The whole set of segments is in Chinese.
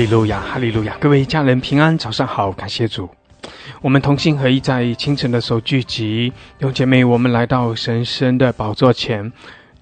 哈利路亚，哈利路亚！各位家人平安，早上好，感谢主。我们同心合意，在清晨的时候聚集，弟兄姐妹，我们来到神圣的宝座前，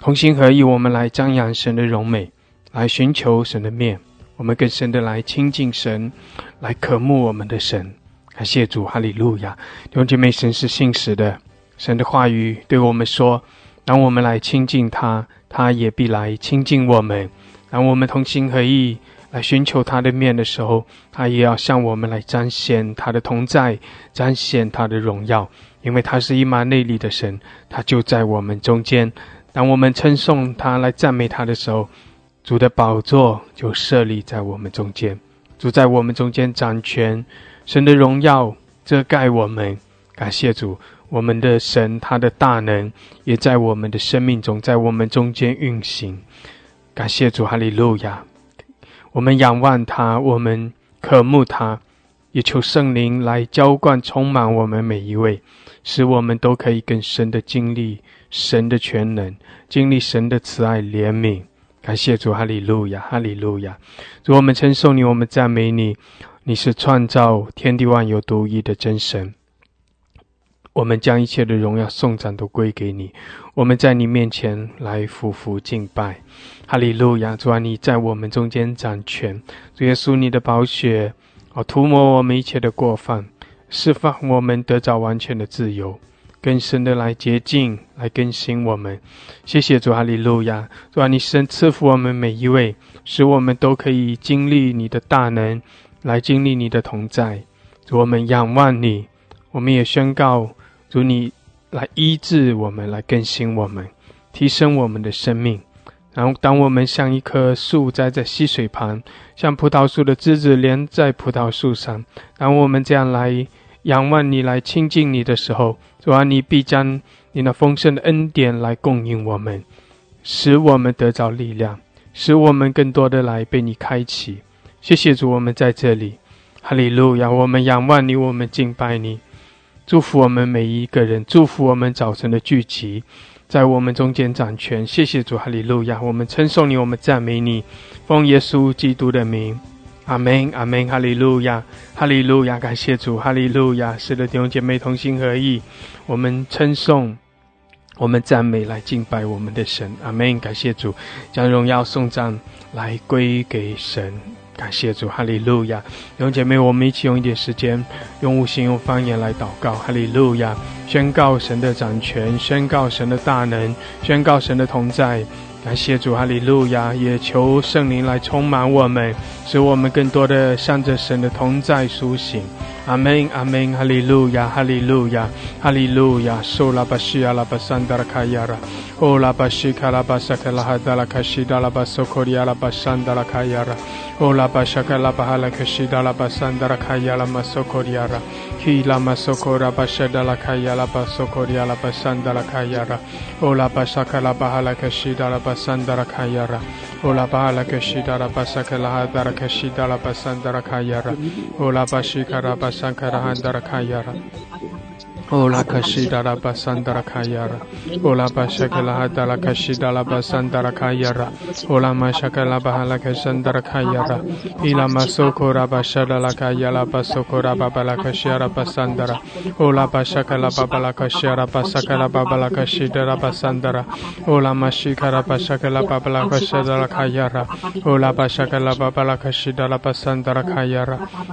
同心合意，我们来张扬神的荣美，来寻求神的面，我们更深的来亲近神，来渴慕我们的神。感谢主，哈利路亚！弟兄姐妹，神是信实的，神的话语对我们说：当我们来亲近他，他也必来亲近我们。当我们同心合意。来寻求他的面的时候，他也要向我们来彰显他的同在，彰显他的荣耀，因为他是一马内利的神，他就在我们中间。当我们称颂他、来赞美他的时候，主的宝座就设立在我们中间，主在我们中间掌权，神的荣耀遮盖我们。感谢主，我们的神，他的大能也在我们的生命中，在我们中间运行。感谢主，哈利路亚。我们仰望他，我们渴慕他，也求圣灵来浇灌、充满我们每一位，使我们都可以更深的经历神的全能，经历神的慈爱怜悯。感谢主，哈利路亚，哈利路亚！主，我们称颂你，我们赞美你，你是创造天地万有独一的真神。我们将一切的荣耀、颂赞都归给你。我们在你面前来匍匐敬拜，哈利路亚！主啊，你在我们中间掌权。主耶稣，你的宝血哦，涂抹我们一切的过犯，释放我们得着完全的自由，更深的来洁净、来更新我们。谢谢主，哈利路亚！主啊，你神赐福我们每一位，使我们都可以经历你的大能，来经历你的同在。主，我们仰望你，我们也宣告。主你来医治我们，来更新我们，提升我们的生命。然后，当我们像一棵树栽在溪水旁，像葡萄树的枝子连在葡萄树上，当我们这样来仰望你、来亲近你的时候，主啊，你必将你那丰盛的恩典来供应我们，使我们得着力量，使我们更多的来被你开启。谢谢主，我们在这里，哈利路亚！我们仰望你，我们敬拜你。祝福我们每一个人，祝福我们早晨的聚集，在我们中间掌权。谢谢主，哈利路亚！我们称颂你，我们赞美你，奉耶稣基督的名，阿门，阿门，哈利路亚，哈利路亚！感谢主，哈利路亚！是的，弟兄姐妹同心合意，我们称颂，我们赞美，来敬拜我们的神，阿门！感谢主，将荣耀颂赞来归给神。感谢主，哈利路亚！弟兄姐妹，我们一起用一点时间，用悟性、用方言来祷告，哈利路亚！宣告神的掌权，宣告神的大能，宣告神的同在。感谢主，哈利路亚！也求圣灵来充满我们，使我们更多的向着神的同在苏醒。阿门阿门，哈利路亚哈利路亚哈利路亚，苏拉巴西阿拉巴山达拉卡亚拉，欧拉巴西卡拉巴萨克拉哈达拉卡西达拉巴苏库里阿拉巴桑达拉卡亚拉，欧拉巴沙卡拉巴哈拉卡西达拉巴桑达拉卡亚拉马苏库里阿拉，希拉马苏库拉巴沙达拉卡亚拉巴苏库拉巴桑达拉卡亚拉，欧拉巴沙卡拉巴哈拉卡西达拉巴桑达拉卡亚拉，欧拉巴哈拉卡西达拉巴萨克拉哈达拉卡西达拉巴桑达拉卡亚拉，欧拉巴西卡拉巴。संख्या रहा दर खा यार Ola la bashida la basandara kaya la basokora babala kashide la basandara kaya ra ala masaka la handara kashi dala basandara kaya ra o la bashika la basaka la babala kashida la basandara kaya ra o la bashaka la babala kasandara kaya ra hallelujah hallelujah hallelujah shola bashia la basandara kaya ra o la bashakala babala kashiara basakala Babala kashi dala basandara O Rabashidara Basandara Kayara, O Labashidala Basandara Kayara ola bashaka shaka la Babala Kashidala Basandara,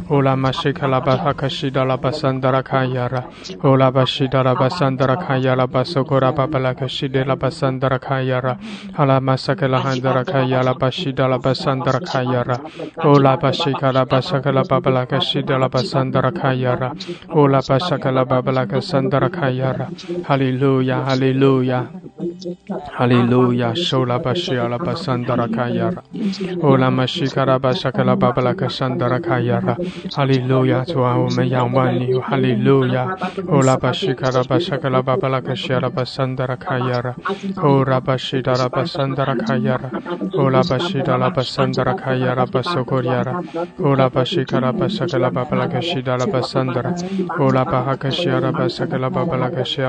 O Labahakashiara Basakala ba ba kashi dala basandara kaya ra Ola，拉巴桑达拉，乌拉玛西卡拉哈达拉卡西阿拉巴萨卡拉巴巴拉卡西达拉巴桑达拉卡亚拉，乌拉巴西卡拉哈达拉卡亚拉巴苏库里亚哈拉卡西达拉巴桑达拉卡亚拉，乌拉玛西卡拉巴巴拉卡西阿拉巴苏库拉哈达拉卡亚拉巴苏库里亚拉，希拉玛萨卡拉哈达拉卡西达拉巴萨卡拉哈利路亚拉，乌拉巴西达拉巴桑达拉卡亚拉巴苏库里亚拉，巴西卡拉巴巴拉卡西达拉巴桑达拉卡亚拉，乌拉巴西卡拉巴巴拉卡西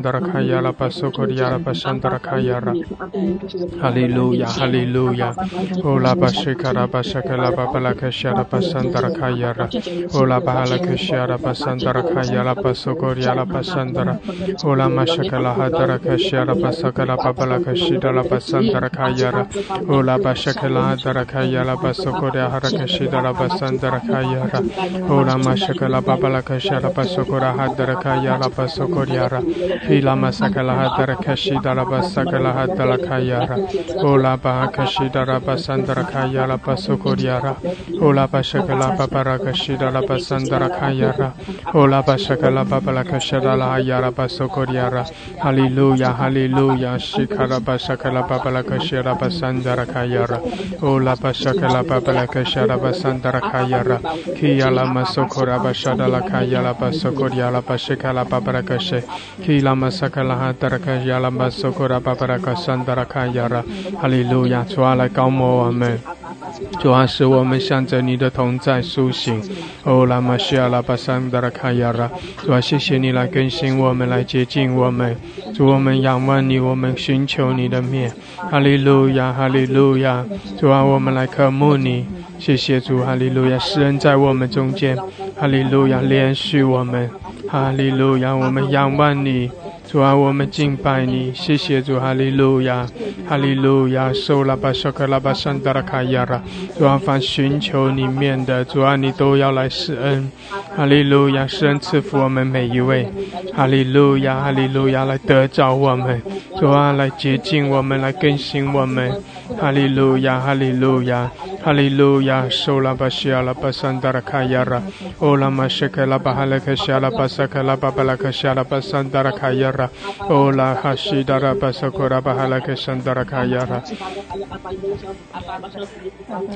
达拉哈亚拉巴苏库里亚拉，哈利路亚，哈利路亚，西卡拉巴萨卡拉巴巴拉卡西拉巴桑达拉卡亚拉，乌拉巴萨卡拉巴巴拉卡西拉巴桑达拉卡亚拉，基亚拉玛苏库拉巴沙达拉卡亚拉巴苏库里亚拉巴西卡拉巴巴拉卡西，基拉玛萨卡拉哈达拉卡亚拉巴苏库拉巴巴拉卡桑达拉卡亚拉，哈利路亚，主啊来高摩我们。主啊，使我们向着你的同在苏醒。哦，拉玛西亚拉巴桑达拉卡亚拉，主啊，谢谢你来更新我们，来接近我们。主，我们仰望你，我们寻求你的面。哈利路亚，哈利路亚。主啊，我们来渴慕你。谢谢主，哈利路亚，诗人在我们中间。哈利路亚，连续我们。哈利路亚，我们仰望你。主啊，我们敬拜你，谢谢主，哈利路亚，哈利路亚，受拉巴沙克拉巴山达拉卡亚拉，主啊，凡寻求你面的，主啊，你都要来施恩，哈利路亚，施恩赐福我们每一位，哈利路亚，哈利路亚，来得着我们，主啊，来洁净我们，来更新我们，哈利路亚，哈利路亚，哈利路亚，受拉巴西亚拉巴山达拉卡亚拉，欧拉玛什克拉巴哈勒克西亚拉巴萨克拉巴巴拉克西亚拉巴山达拉卡亚拉。Ola hashidara basokora bahala keshandara kayara.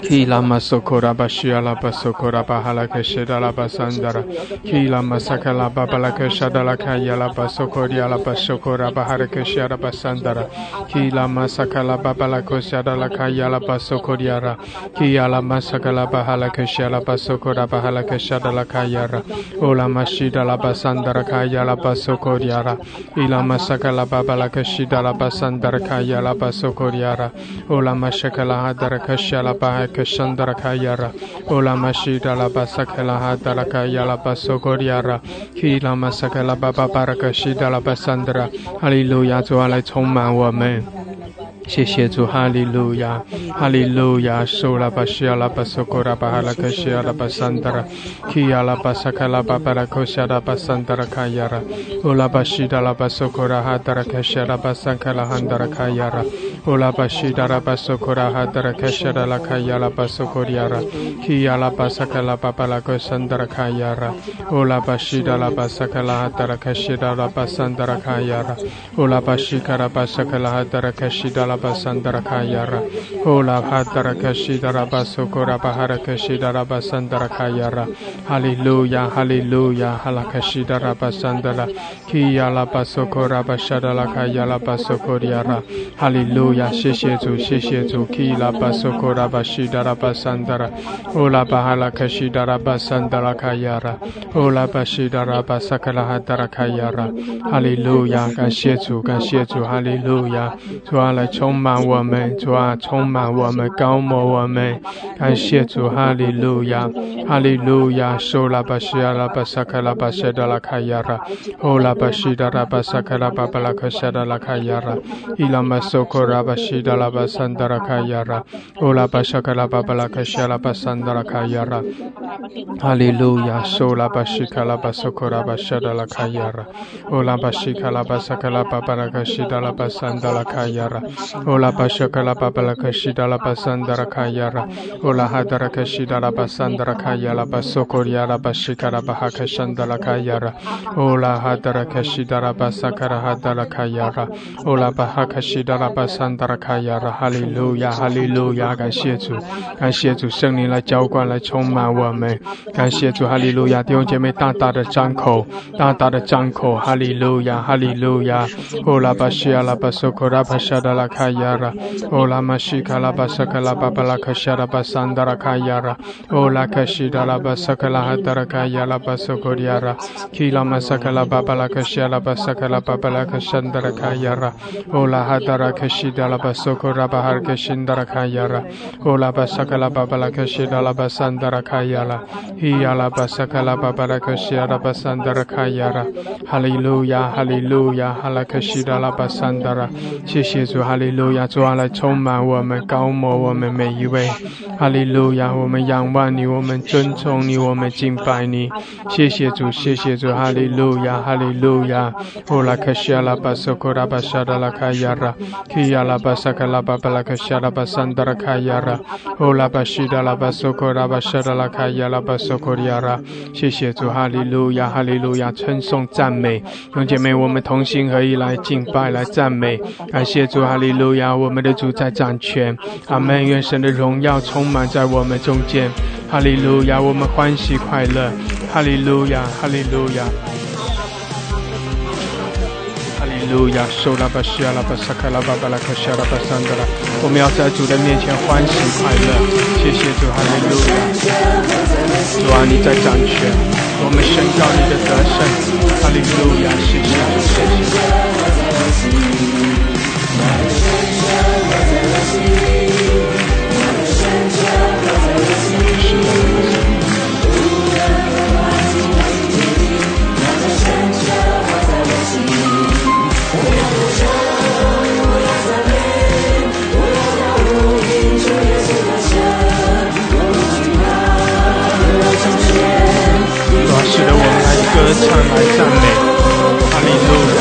Kila masokora bashiala basokora bahala keshedala basandara. Kila masakala babala keshadala kayala basokoria la basokora bahara keshara basandara. Kila masakala babala koshadala kayala basokoriara. Kila masakala bahala keshara basokora bahala keshadala kayara. Ola mashidala basandara kayala basokoriara. Ila masaka la baba la kashida la basandara kaya la basokoriara. Ola mashaka la hadara kasha la baha kashandara kayara. Ola mashida la basaka la hadara kaya la basokoriara. Kila masaka la baba baraka shida la basandara. 哈利路亚，主啊，来充满我们。谢谢主，哈利路亚，哈利路亚，苏拉巴西亚拉巴苏库拉巴哈拉克西亚拉巴桑达拉，基亚拉巴萨卡拉巴巴拉克西亚拉巴桑达拉卡亚拉，乌拉巴西达拉巴苏库拉哈达拉克西亚拉巴桑卡拉汉达拉卡亚拉，乌拉巴西达拉巴苏库拉哈达拉克西亚拉卡亚拉巴苏库亚拉，基亚拉巴萨卡拉巴巴拉克桑达拉卡亚拉，乌拉巴西达拉巴萨卡拉哈达拉克西亚拉巴桑达拉卡亚拉，乌拉巴西卡拉巴萨卡拉哈达拉克西达拉。巴桑达拉卡亚拉，呼拉哈达拉卡西达拉巴苏库拉巴哈拉卡西达拉巴桑达拉卡亚拉，哈利路亚，哈利路亚，哈拉卡西达拉巴桑达拉，基亚拉巴苏库拉巴沙达拉卡亚拉巴苏库里亚拉，哈利路亚，谢谢主，谢谢主，基拉巴苏库拉巴西达拉巴桑达拉，呼拉巴哈拉卡西达拉巴桑达拉卡亚拉，呼拉巴西达拉巴萨卡拉哈达拉卡亚拉，哈利路亚，感谢主，感谢主，哈利路亚，主啊来。充满我们，主啊，充满我们，高摩我们，感谢主，哈利路亚，哈利路亚，受拉巴西亚拉巴萨卡拉巴谢达拉卡亚拉，欧拉巴西达拉巴萨卡拉巴巴拉克谢达拉卡亚拉，伊拉马索库拉巴西达拉巴桑达拉卡亚拉，欧拉巴萨卡拉巴巴拉克谢拉巴桑达拉卡亚拉，哈利路亚，受拉巴西卡拉巴索库拉巴谢达拉卡亚拉，欧拉巴西卡拉巴萨卡拉巴巴拉克西达拉巴桑达拉卡亚拉。Ola bashaka la babala kashida la basandara kayara. Ola hadara kashida la basandara kayala basokoria la bashika la bahaka shandala kayara. Ola hadara kashida la basakara hadala kayara. Ola bahaka shida la basandara kayara. Hallelujah, Hallelujah，感谢主，感谢主圣灵来浇灌，来充满我们。感谢主，哈利路亚，弟兄姐妹大大的张口，大大的张口，哈利路亚，哈利路亚。Ola bashia la basokora bashada la kayara. 卡亚拉，欧拉玛西卡拉巴萨卡拉巴巴拉卡夏拉巴桑达拉卡亚拉，欧拉卡西达拉巴萨卡拉哈达拉卡亚拉巴索科里亚拉，基拉玛萨卡拉巴巴拉卡夏拉巴萨卡拉巴巴拉卡山达拉卡亚拉，欧拉哈达拉卡西达拉巴索科拉巴哈卡辛达拉卡亚拉，欧拉巴萨卡拉巴巴拉卡西达拉巴桑达拉卡亚拉，伊亚拉巴萨卡拉巴巴拉卡西拉巴桑达拉卡亚拉，哈利路亚，哈利路亚，哈拉卡西达拉巴桑达拉，谢谢主，哈利路亚，主啊来充满我们，高摩我们每一位，哈利路亚，我们仰望你，我们尊崇你，我们敬拜你，谢谢主，谢谢主，哈利路亚，哈利路亚，欧拉卡西拉巴索科拉巴沙达拉卡亚拉，基亚拉巴萨卡拉巴巴拉卡西拉巴桑达拉卡亚拉，欧拉巴西达拉巴索科拉巴沙达拉卡亚拉巴索科亚拉，谢谢主，哈利路亚，哈利路亚，称颂赞美，兄姐妹，我们同心合一来敬拜，来赞美，感谢主，哈利路亚，我们的主在掌权，阿门，愿神的荣耀充满在我们中间，哈利路亚，我们欢喜快乐，哈利路亚，哈利路亚。哈利路亚，受拉巴西亚拉巴萨卡拉巴巴拉克西亚拉巴桑德拉，我们要在主的面前欢喜快乐。谢谢主，哈利路亚。主啊，你在掌权，我们宣告你的得胜。哈利路亚，谢谢主，谢谢。唱，来赞美，哈利路亚，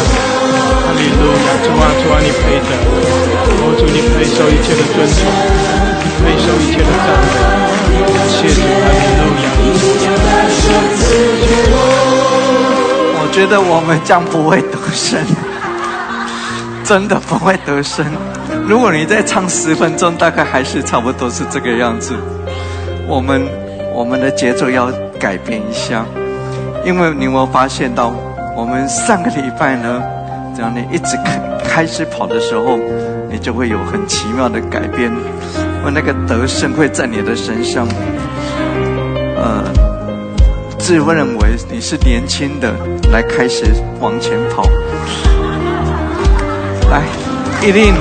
哈利路亚，主啊，主啊，你配得，我，主你配受一切的尊崇，配受一切的赞美，谢主，哈利路亚。我觉得我们将不会得胜，真的不会得胜。如果你再唱十分钟，大概还是差不多是这个样子。我们我们的节奏要改变一下。因为你有没有发现到，我们上个礼拜呢，只要你一直开开始跑的时候，你就会有很奇妙的改变，我那个得胜会在你的身上。呃，自认为你是年轻的，来开始往前跑，来，一定。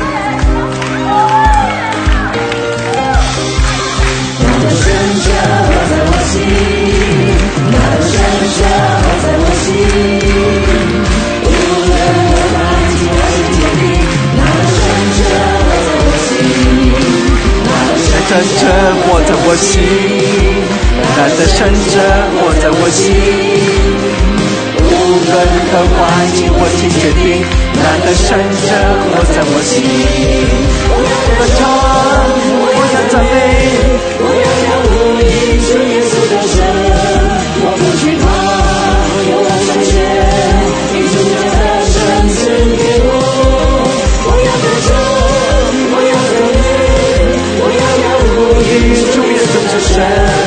圣者活在我心，那的圣者活在我心。无论何环境或境决定，那的圣者活在我心。我要唱，我要赞美，稣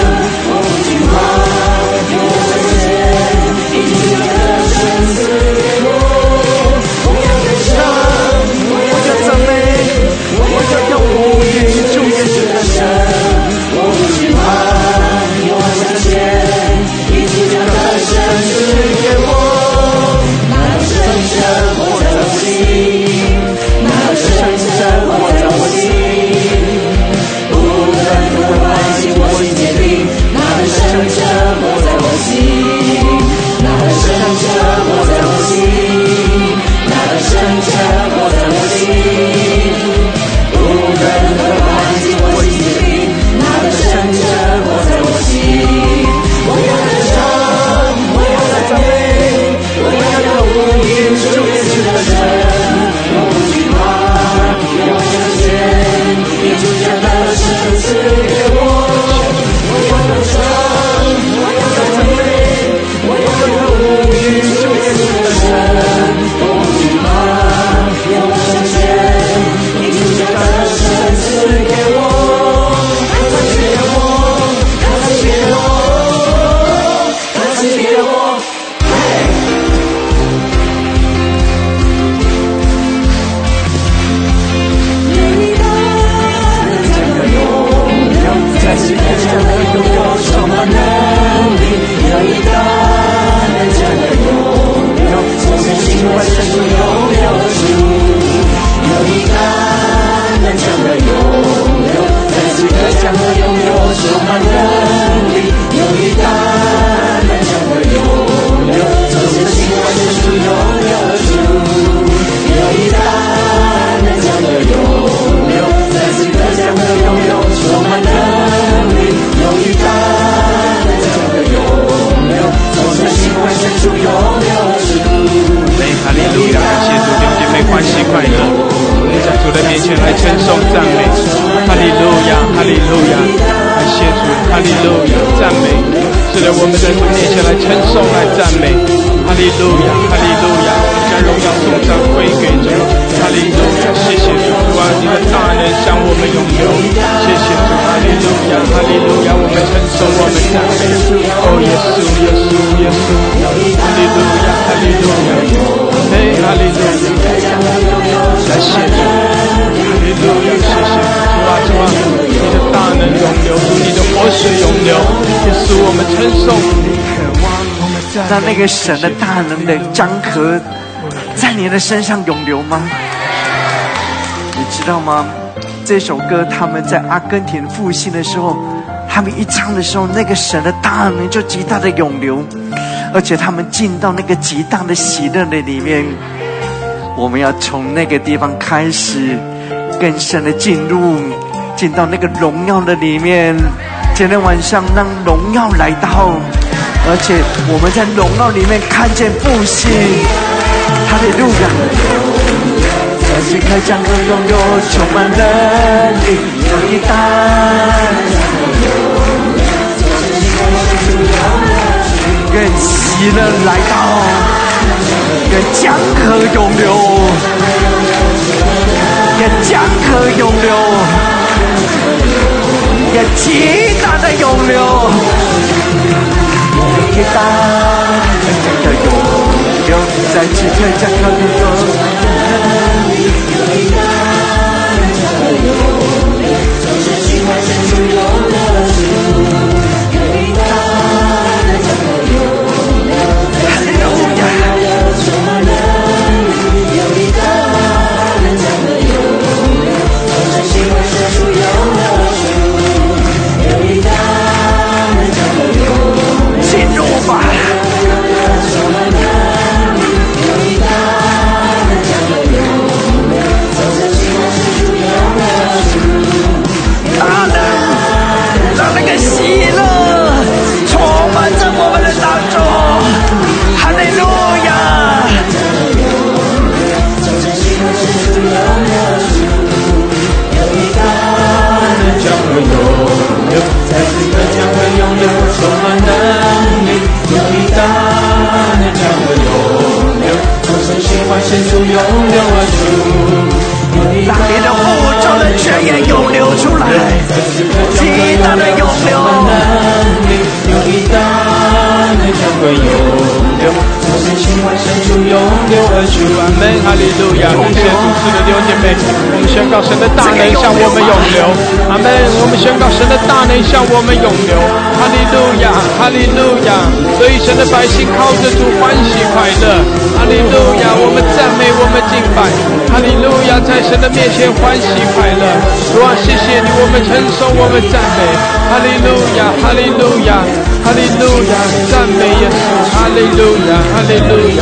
让那个神的大能的江河在你的身上涌流吗？你知道吗？这首歌他们在阿根廷复兴的时候，他们一唱的时候，那个神的大能就极大的涌流，而且他们进到那个极大的喜乐的里面。我们要从那个地方开始，更深的进入，进到那个荣耀的里面。今天晚上让荣耀来到，而且我们在荣耀里面看见复兴。哈利路亚！在此刻将和拥有充满能力，有一大愿喜乐来到，愿江河永流，愿江河永流，个极大的涌流，有一大的涌流，在此刻将和涌流。深处涌流而出。让你的护照的泉眼涌流出来，极大的涌流。会永流，从身心换深处涌流而出。阿门，哈利路亚！感谢主赐的弟兄姐妹，我们宣告神的大能向我们涌流。阿门，我们宣告神的大能向我们涌流。哈利路亚，哈利路亚！所以神的百姓靠着主欢喜快乐。哈利路亚，我们赞美，我们敬拜。哈利路亚，在神的面前欢喜快乐。主啊，谢谢你，我们承受，我们赞美。哈利路亚，哈利路亚，哈利路亚，赞美耶稣。哈利路亚，哈利路亚。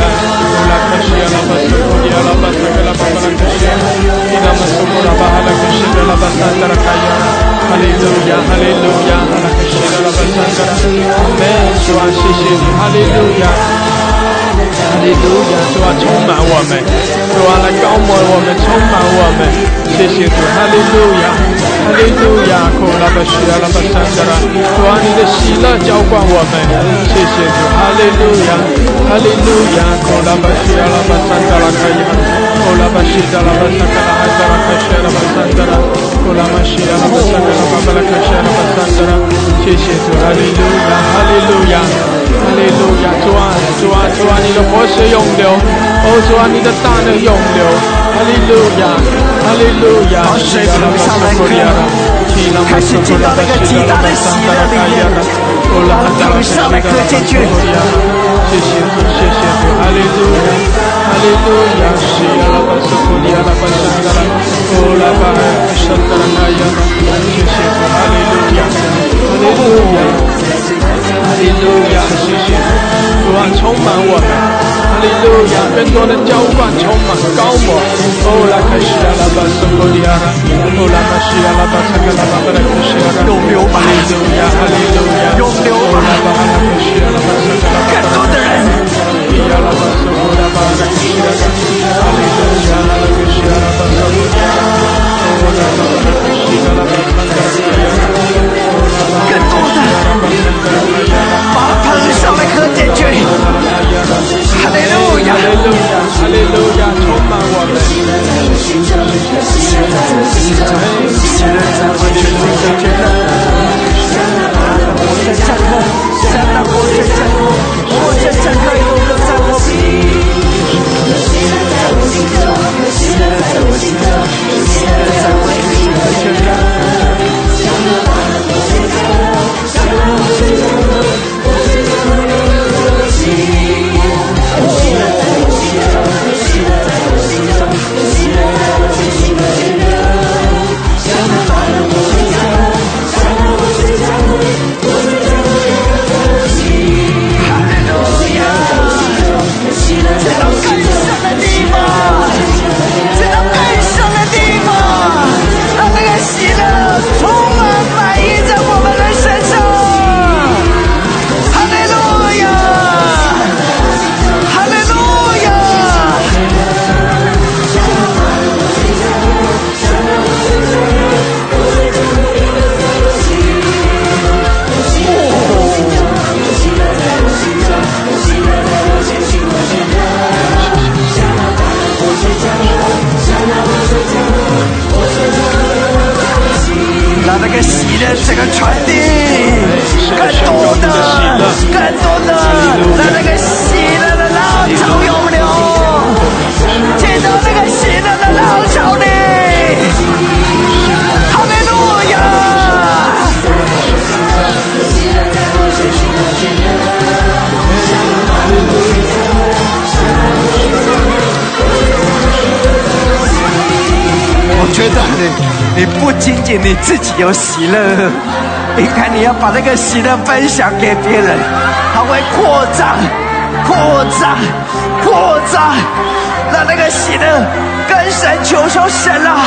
拉克西亚拉巴苏库迪亚拉巴萨格拉巴巴拉哈。利路亚，主啊，充满我们，主啊，来高摩我们，充满我们，谢谢主，哈利路亚，哈利路亚，库拉巴西亚拉巴山达拉，主啊，你的喜乐浇灌我们，谢谢主，哈利路亚，哈利路亚，库拉巴西亚拉巴山达拉卡亚，库拉巴西达拉巴萨卡拉哈达拉卡西亚活水涌流，哦，主啊，你的大能永流，哈利路亚，哈利路亚，水腾上来喝，开始进到那个极大的喜乐里面，腾上来喝进去。谢谢主，谢谢主，哈利路亚，哈利路亚，是呀拉巴斯库利亚拉巴圣达拉，哦拉巴圣达拉卡亚，谢谢主，哈利路亚，哈利路亚，利路亚，谢谢。主啊，充满我们，哈利路亚，更多的浇灌，充满高我，哦拉卡西亚拉巴圣库利亚。拉，哦拉巴西亚。拉巴圣达拉巴巴拉卡西亚拉，永流吧，哈利路亚，哈利路亚，永流吧，拉巴西亚拉巴圣达拉。更多的人，更多的把它捧上来喝进去。哈利路亚，哈利路亚，哈利路亚，充满我们。我在战后，战到我在战后，我在战后有个战后比。在到更深的你自己有喜乐，应该你要把那个喜乐分享给别人，它会扩张、扩张、扩张，让那个喜乐跟神求求神啊，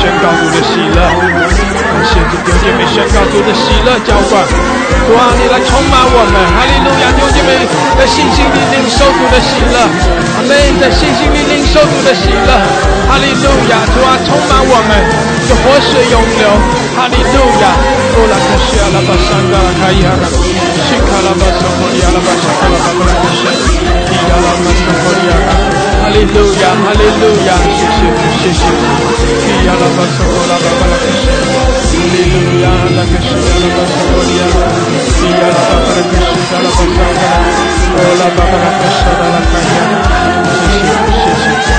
宣告主的喜乐，感谢主弟兄妹宣告主的喜乐浇灌，主啊，你来充满我们，哈利路亚！弟兄妹在信心里领受主的喜乐，阿门！在信心里领受主的喜乐，哈利路亚！主啊，充满我们，有活水涌流，哈利路亚！哦拉克西阿拉巴山达拉卡伊阿拉，西卡拉巴索摩利阿拉巴沙卡拉巴布拉克什，伊阿拉巴索摩利阿拉。哈利路亚，哈利路亚，谢谢主，谢谢主。伊呀拉巴索罗拉巴巴拉克什，哈利路亚，拉克什呀拉巴索罗利亚，伊呀拉巴巴拉克什呀拉巴萨卡拉，哦拉巴巴拉克什达拉卡呀，谢谢主，谢谢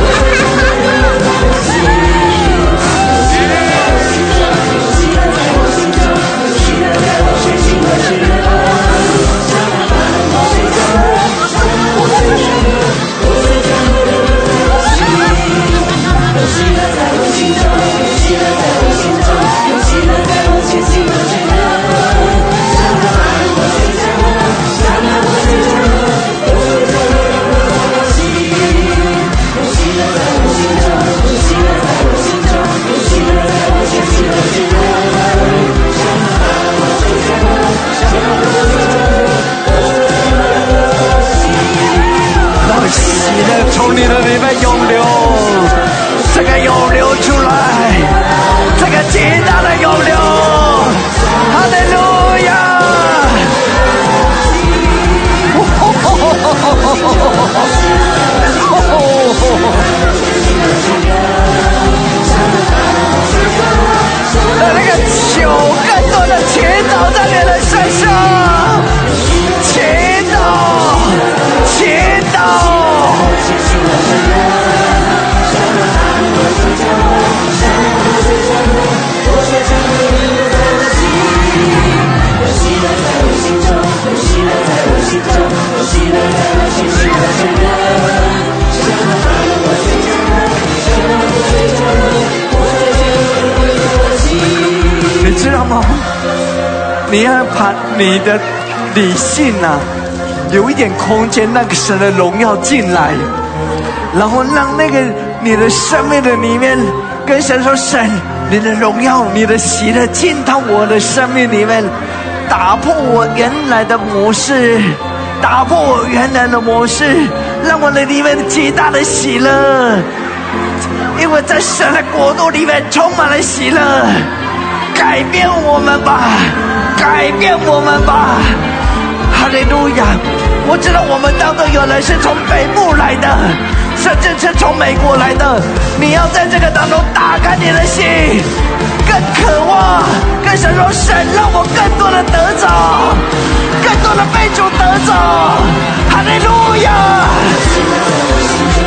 你要把你的理性啊，留一点空间，那个神的荣耀进来，然后让那个你的生命的里面跟神说：“神，你的荣耀，你的喜乐进到我的生命里面，打破我原来的模式，打破我原来的模式，让我的里面极大的喜乐。”因为在神的国度里面充满了喜乐，改变我们吧，改变我们吧，哈利路亚！我知道我们当中有人是从北部来的，甚至是从美国来的。你要在这个当中打开你的心，更渴望更想说：“神，让我更多的得着，更多的被主得着。”哈利路亚！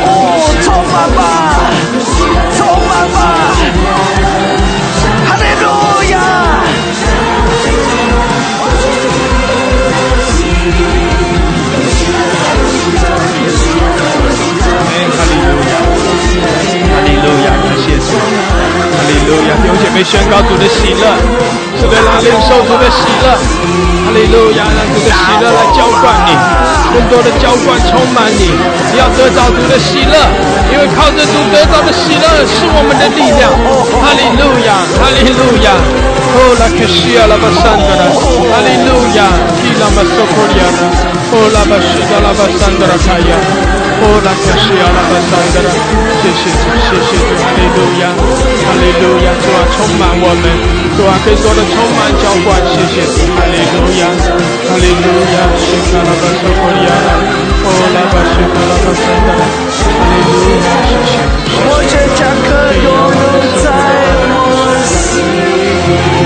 哦，充满吧！路亚！弟兄姐妹宣告主的喜乐，是的，让领受主的喜乐，哈利路亚，让主的喜乐来浇灌你，更多的浇灌充满你，你要得到主的喜乐。因为靠着主得到的喜乐是我们的力量，哈利路亚，哈利路亚，哦拉克西亚拉巴桑德拉，哈利路亚，基拉马索库利亚，哦拉巴西达拉巴桑德拉卡亚，哦拉克西亚拉巴桑德拉，谢谢主，谢谢主，哈利路亚，哈利路亚，主啊充满我们，主啊更多的充满浇灌，谢谢主，哈利路亚，哈利路亚，西达拉巴索库利亚，哦拉巴西达拉巴桑德拉，哈利路亚。我可拥有在我心，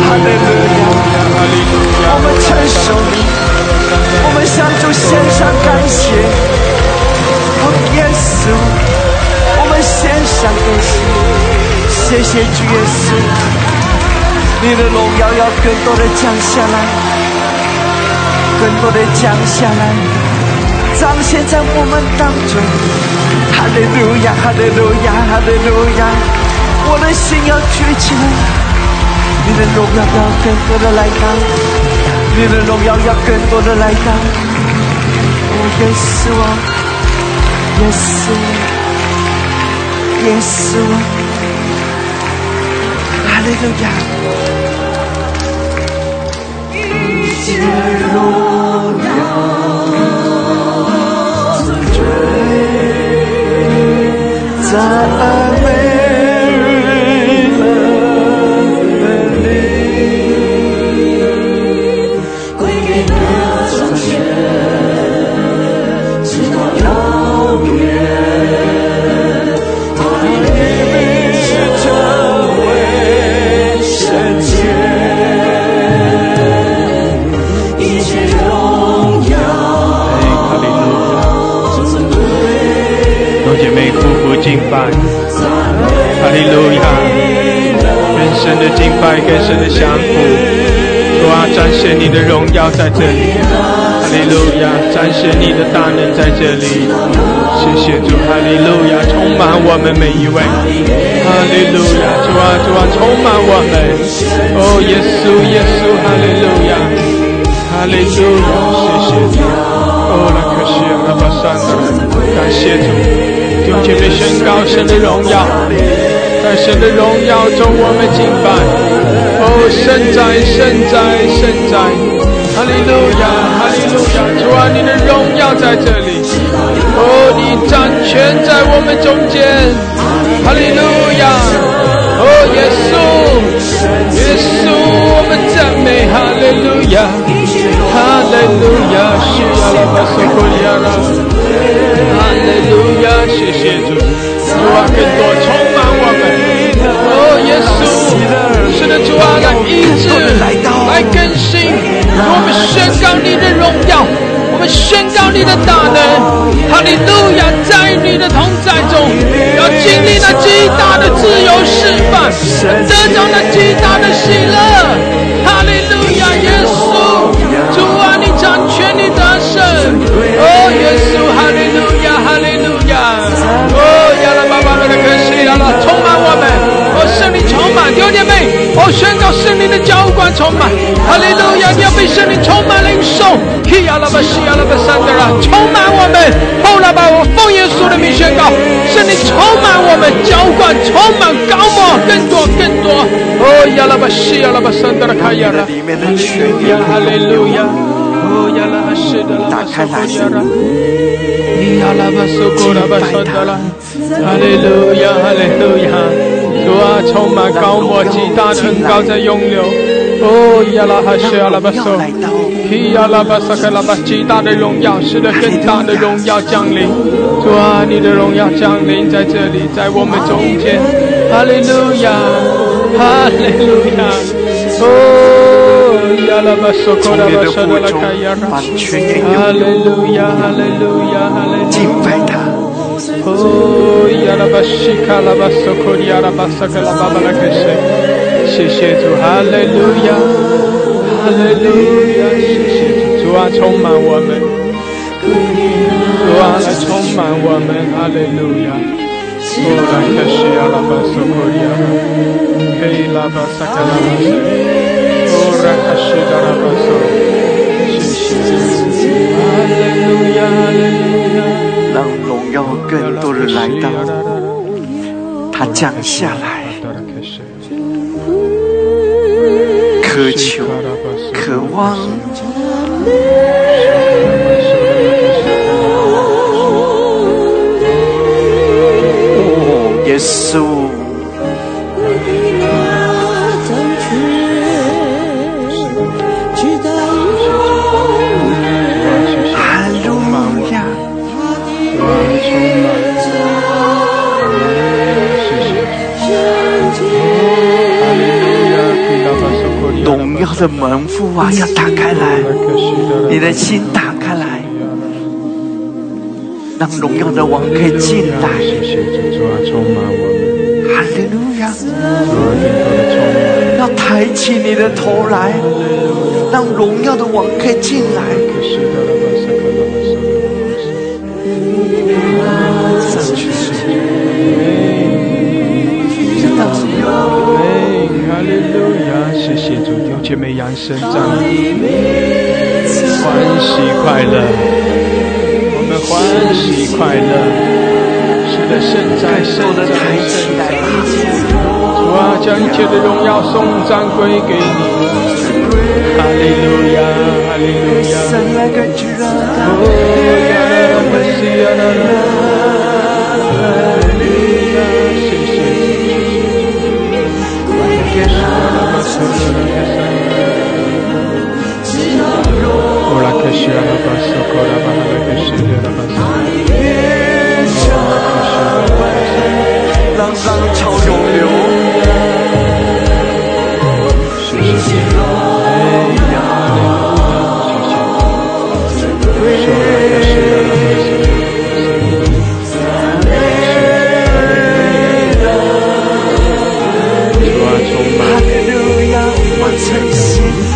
哈利路亚，哈利路亚。我们承受你，我们向主献上感谢。耶稣，我们献上感谢，谢谢主耶稣，你的荣耀要更多的降下来，更多的降下来。彰显在我们当中，哈利路亚，哈利路亚，哈利路亚！我的心要举起来，你的荣耀要更多的来到，你的荣耀要更多的来到。我，耶稣啊，耶稣，耶稣，哈利路亚！一切荣耀。在美姐妹夫妇敬拜，哈利路亚！更深的敬拜，更深的降服，主啊，展现你的荣耀在这里，哈利路亚！展现你的大能在这里，谢谢主，哈利路亚！充满我们每一位，哈利路亚！主啊，主啊，充满我们，哦，耶稣，耶稣，哈利路亚，哈利路亚！谢谢主，哦，拉克西阿拉巴桑德，感谢主。用前面宣告神的荣耀，在神的荣耀中我们敬拜。哦，圣在，圣在，圣在，哈利路亚，哈利路亚，主啊，你的荣耀在这里。哦，你掌权在我们中间，哈利路亚。哦，耶稣，耶稣，我们赞美，哈利路亚，哈利路亚，是阿拉巴索库利亚拉。哈利路亚，谢谢主，主啊，更多充满我们。哦，耶稣，是的，主啊，来医治，来更新，我们宣告你的荣耀，我们宣告你的大能。哈利路亚，在你的同在中，要经历那极大的自由释放，得着那极大的喜乐。哈利路亚，耶稣，主啊，你掌权，你得胜。哦，耶稣。充满，弟兄姐妹，我宣告圣灵的浇灌充满，哈利路亚！你要被圣灵充满领受，希亚拉巴西亚拉巴山德拉，充满我们。后来把我奉耶稣的名宣告，圣灵充满我们，浇灌，充满高莫，更多更多。哦，亚拉巴西亚拉巴山德拉卡亚拉，哈利路亚，哦，亚拉巴西德拉哈利路亚，哈利路亚。主啊，充满高莫，极大的恩高在涌流。哦，亚拉哈西亚拉巴索，希亚拉巴萨克拉巴，极大的荣耀，使得更大的荣耀降临。主啊，你的荣耀降临在这里，在我们中间。哈利路亚，哈利路亚。哦，亚拉巴索克拉巴沙德拉卡亚拉，哈利路亚，哈利路亚，哈利路亚。敬拜他。哦，亚拉巴西卡拉巴索库亚拉巴萨克拉巴巴拉克什。谢谢主，哈利路亚，哈利路亚，谢谢主，主啊充满我们，主啊来充满我们，哈利路亚。哦，拉克西亚拉巴索库亚拉，嘿拉巴萨卡拉巴斯，哦，拉克西达拉巴索，谢谢主，哈利路亚，哈利路亚。让我更多人来到，他降下来，渴求、渴望。哦，耶稣，荣耀的门户啊，要打开来，你的心打开来，让荣耀的王可以进来。哈利路亚！要抬起你的头来，让荣耀的王可以进来。哈利路亚，姐妹扬声赞美，欢喜快乐，我们欢喜快乐，是的，圣在圣在圣在，主啊，将一切的荣耀颂赞归给你，哈利路亚，哈利路亚，哦呀，我们西呀啦啦，让浪潮涌流。谢谢主，哎呀，谢谢主，说了 que shira la basso. 主啊，充满哈利路亚，我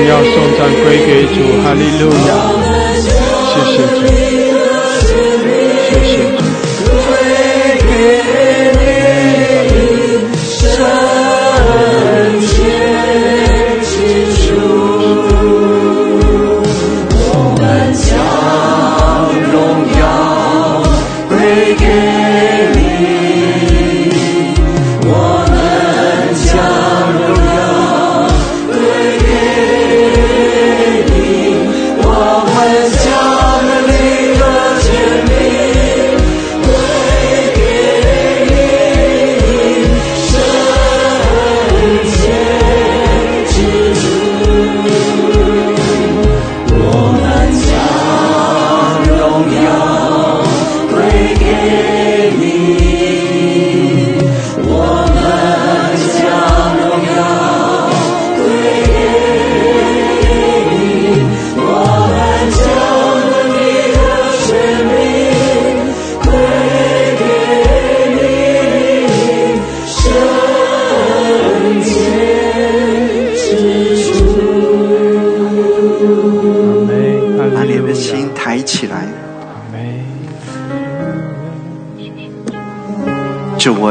荣耀颂赞归给主，哈利路亚，谢谢主，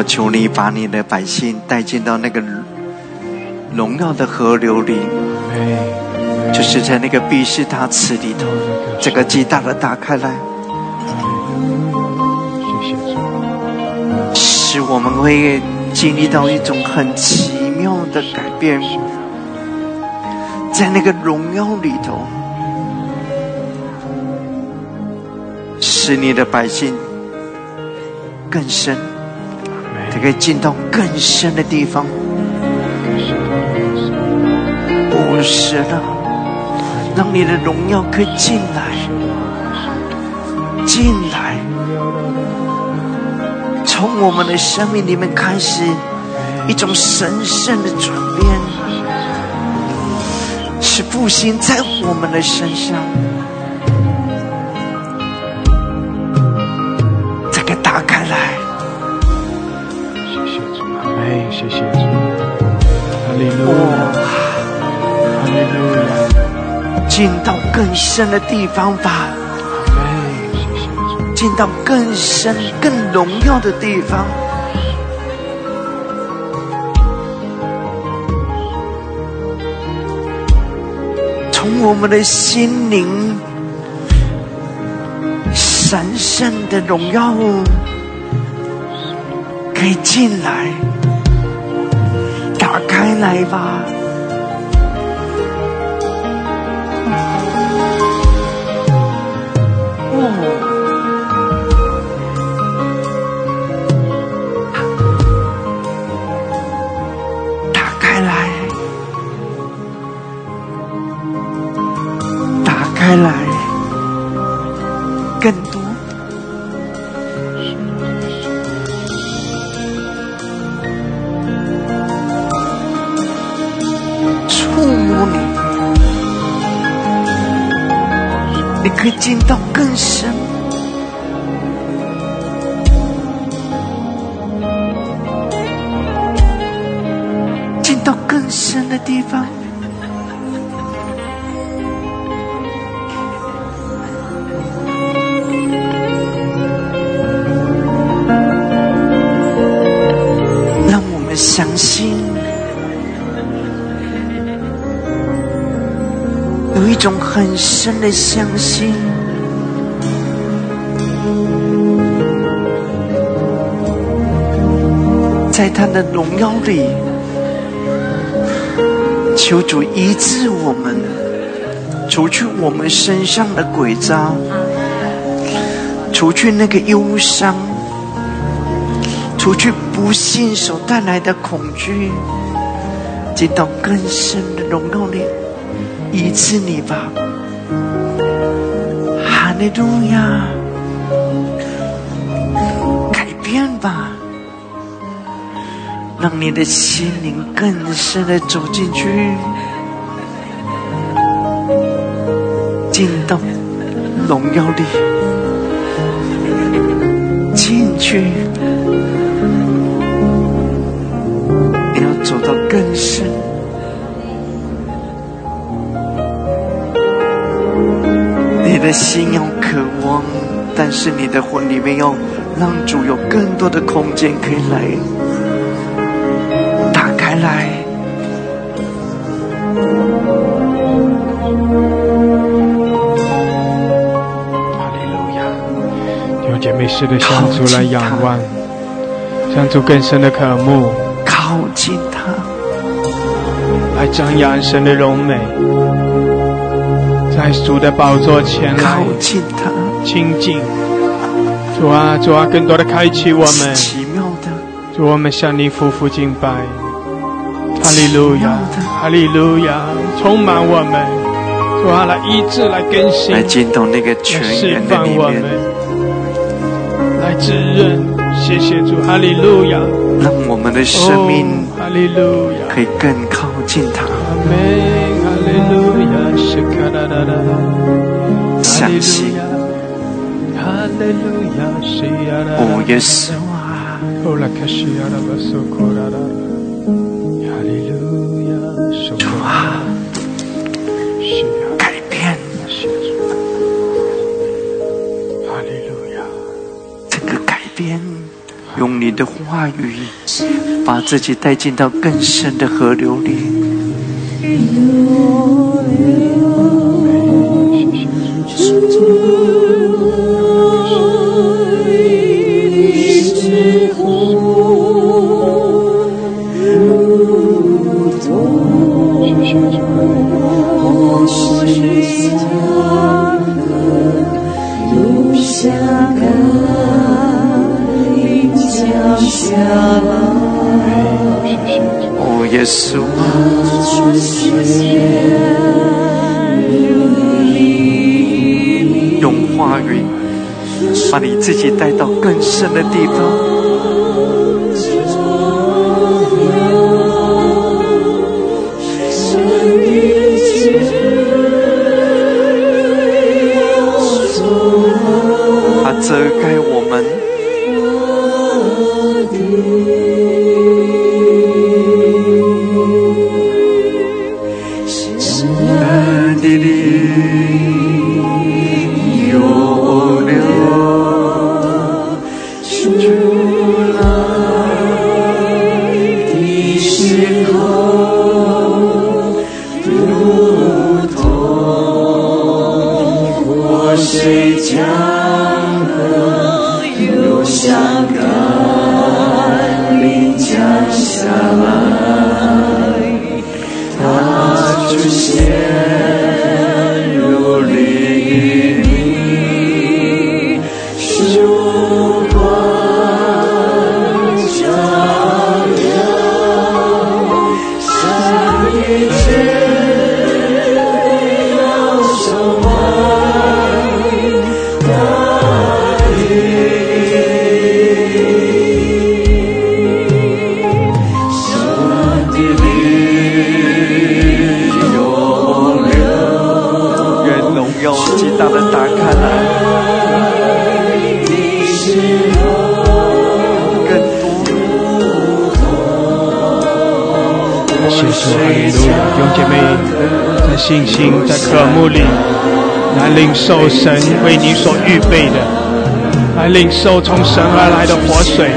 求你把你的百姓带进到那个荣耀的河流里，就是在那个必是大池里头，这个极大的打开来，使我们会经历到一种很奇妙的改变，在那个荣耀里头，使你的百姓更深，阿他可以进到更深的地方。不是的，让你的荣耀可以进来，进来，从我们的生命里面开始一种神圣的转变，是复兴在我们的身上，进到更深的地方吧。阿门，谢谢主，进到更深、更荣耀的地方。从我们的心灵神圣的荣耀可以进来，打开来吧。哦。打开来，打开来，更多。可以进到更深。进到更深的地方。让我们相信，有一种很深深的相信，在他的荣耀里。求主医治我们，除去我们身上的鬼渣，除去那个忧伤，除去不幸所带来的恐惧，进到更深的荣耀里，医治你吧，利路亚，改变吧。让你的心灵更深的走进去，进到荣耀里进。去，你要走到更深。你的心但是你的魂里面要让主有更多的空间可以来打开来。哈利路亚！弟兄姐妹，试着向主来仰望，向主更深的渴慕，靠近他，来张扬神的荣美，在主的宝座前来靠近他，亲近。主啊，主啊，更多的开启我们，奇妙的，主，我们向你匍匐敬拜。哈利路亚，哈利路亚，充满我们，主啊，来医治，来更新，来进到那个来全释员的里面，，来滋润。谢谢主，哈利路亚，让我们的生命哦哈利路亚，可以更靠近他。阿门，哈利路亚，是卡哒哒哒相信哦，耶稣主啊，改变，哈利路亚，这个改变，用你的话语把自己带进到更深的河流里。自己带到更深的地方。领受从神而来的活水，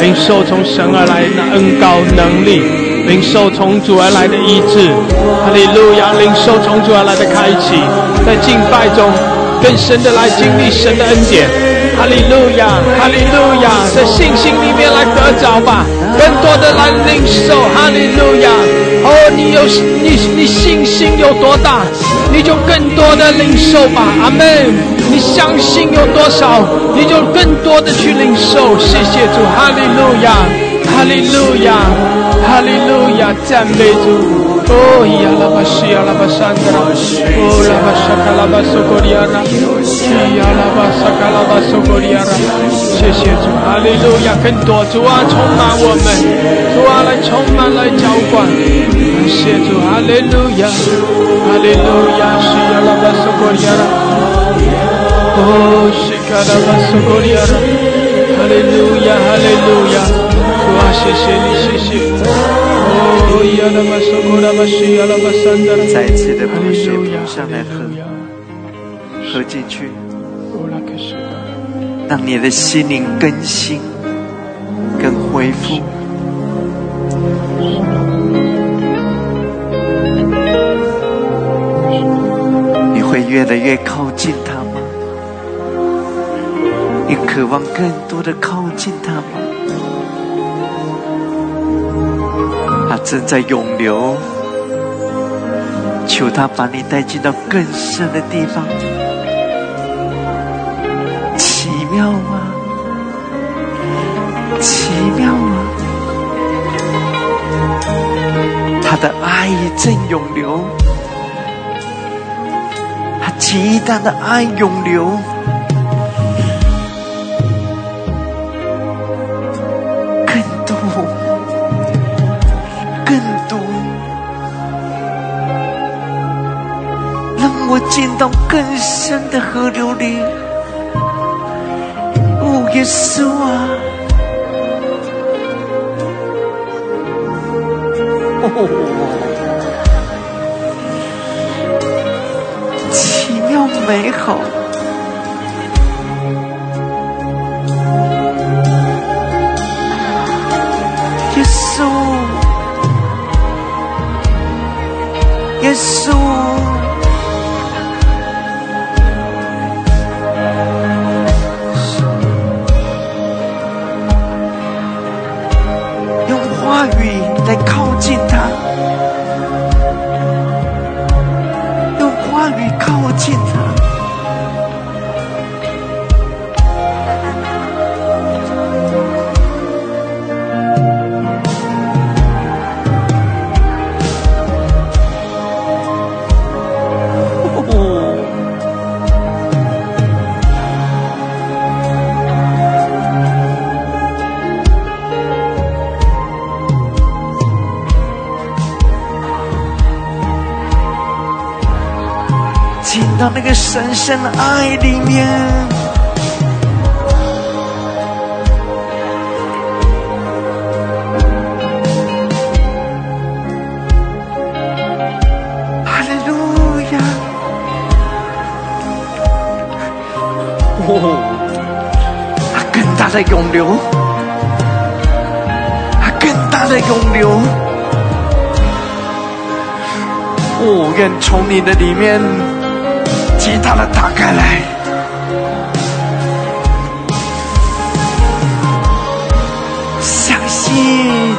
领受从神而来的恩高能力，领受从主而来的医治。哈利路亚！领受从主而来的开启，在敬拜中更深的来经历神的恩典。哈利路亚，哈利路亚，在信心里面来得着吧，更多的来领受。哈利路亚，哦，你有你你信心有多大，你就更多的领受吧。阿门。你相信有多少，你就更多的去领受。谢谢主，哈利路亚，哈利路亚，哈利路亚，赞美主。哦呀啦巴西呀啦巴山达拉，哦啦巴沙卡拉巴索古里亚拉，呀啦巴沙卡拉巴索古里亚拉，谢谢主，哈利路亚，更多主啊，充满我们，主啊，来充满来浇灌，感谢主，哈利路亚，哈利路亚，是呀啦巴索古里亚拉，哦，是卡拉巴索古里亚拉，哈利路亚，哈利路亚，主啊，谢谢你，谢谢。再次的把水哈利路亚捧上来喝，喝进去，让你的心灵更新、更恢复。你会越来越靠近他吗？你渴望更多的靠近他吗？正在涌流，求他把你带进到更深的地方。奇妙啊，奇妙啊！他的爱正涌流，他极大的爱涌流，我进到更深的河流里。哦，耶稣啊！哦，奇妙美好。深深的爱里面。哈利路亚！哦，更大的涌流，它更大的涌流。哦，愿从你的里面极大的打开来，相信，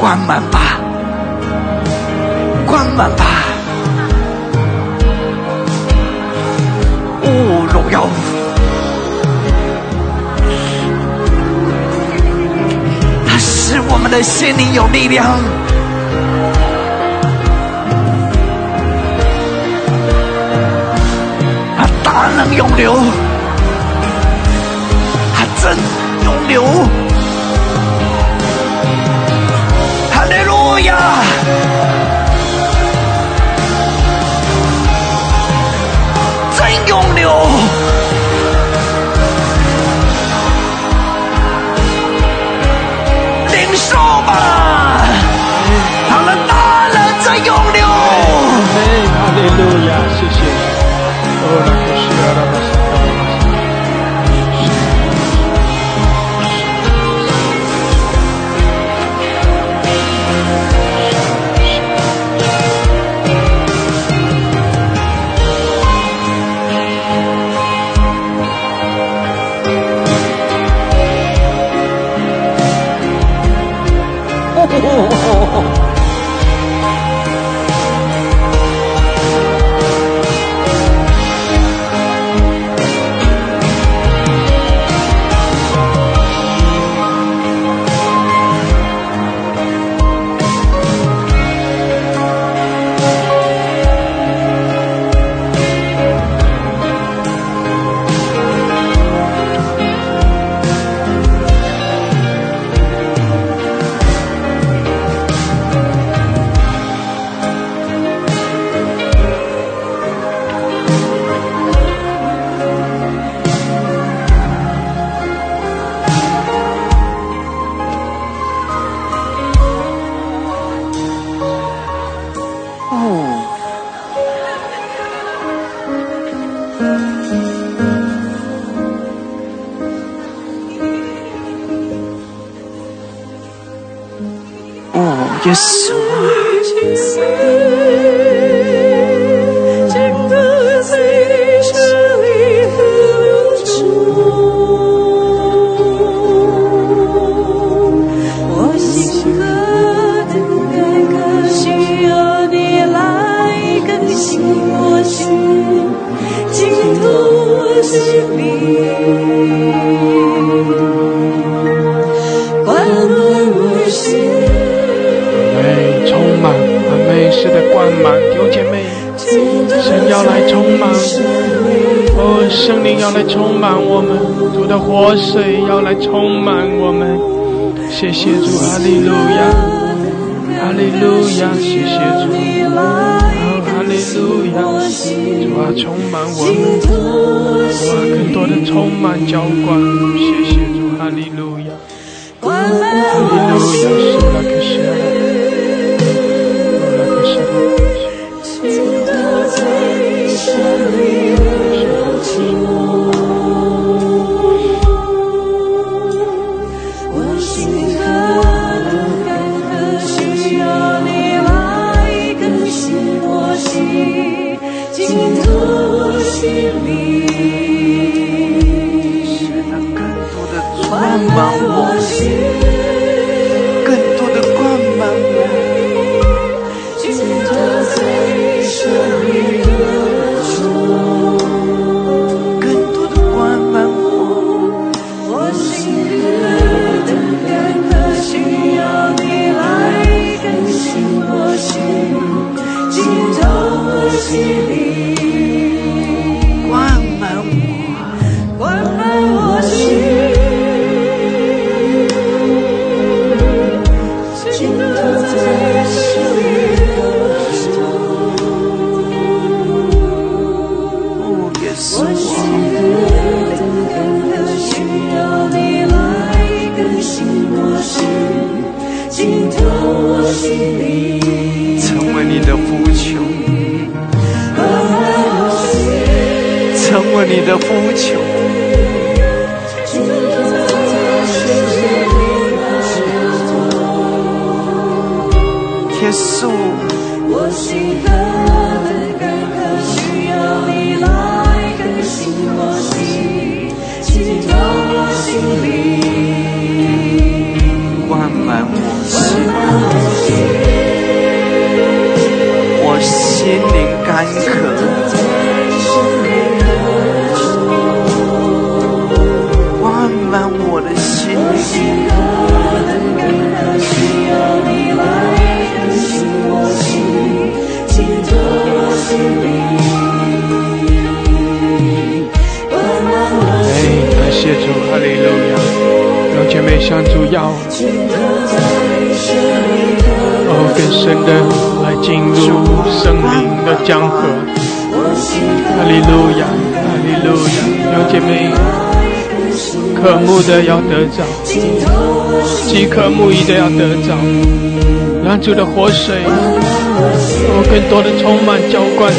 关门吧，关门吧。哦，荣耀。它使我们的心灵有力量。它大能涌流，它真涌流。哈利路亚！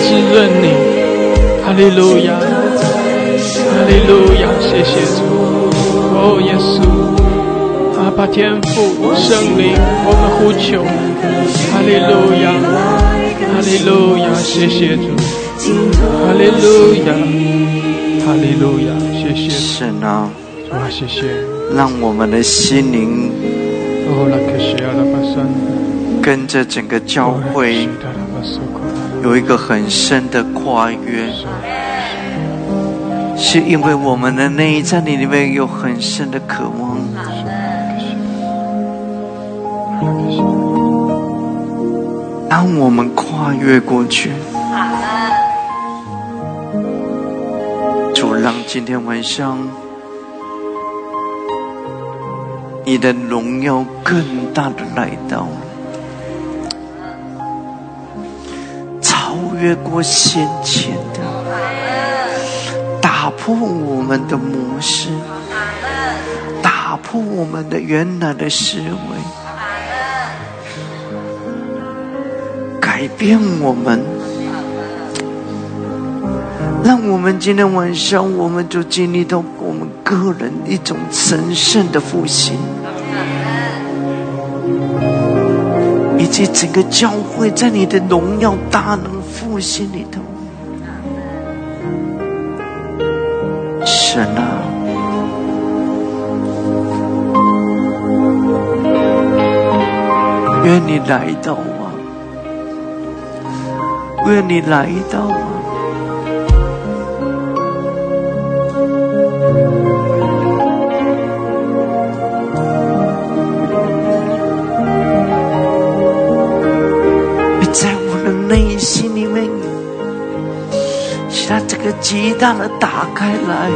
滋润你。哈利路亚，哈利路亚！谢谢主，哦，耶稣。阿爸天父圣灵，我们呼求，哈利路亚，哈利路亚，谢谢主，哈利路亚，哈利路亚，谢谢主。神啊，啊，谢谢。让我们的心灵哦，拉克西亚拉巴山，跟着整个教会有一个很深的跨越，是因为我们的内在里面有很深的渴望。当我们跨越过去。主，让今天晚上你的荣耀更大的来到，越过先前的，打破我们的模式，打破我们的原来的思维。改变我们，让我们今天晚上，我们就经历到我们个人一种神圣的复兴，以及整个教会，在你的荣耀大能心里头，神啊，愿你来到啊，愿你来到啊。极大的打开来，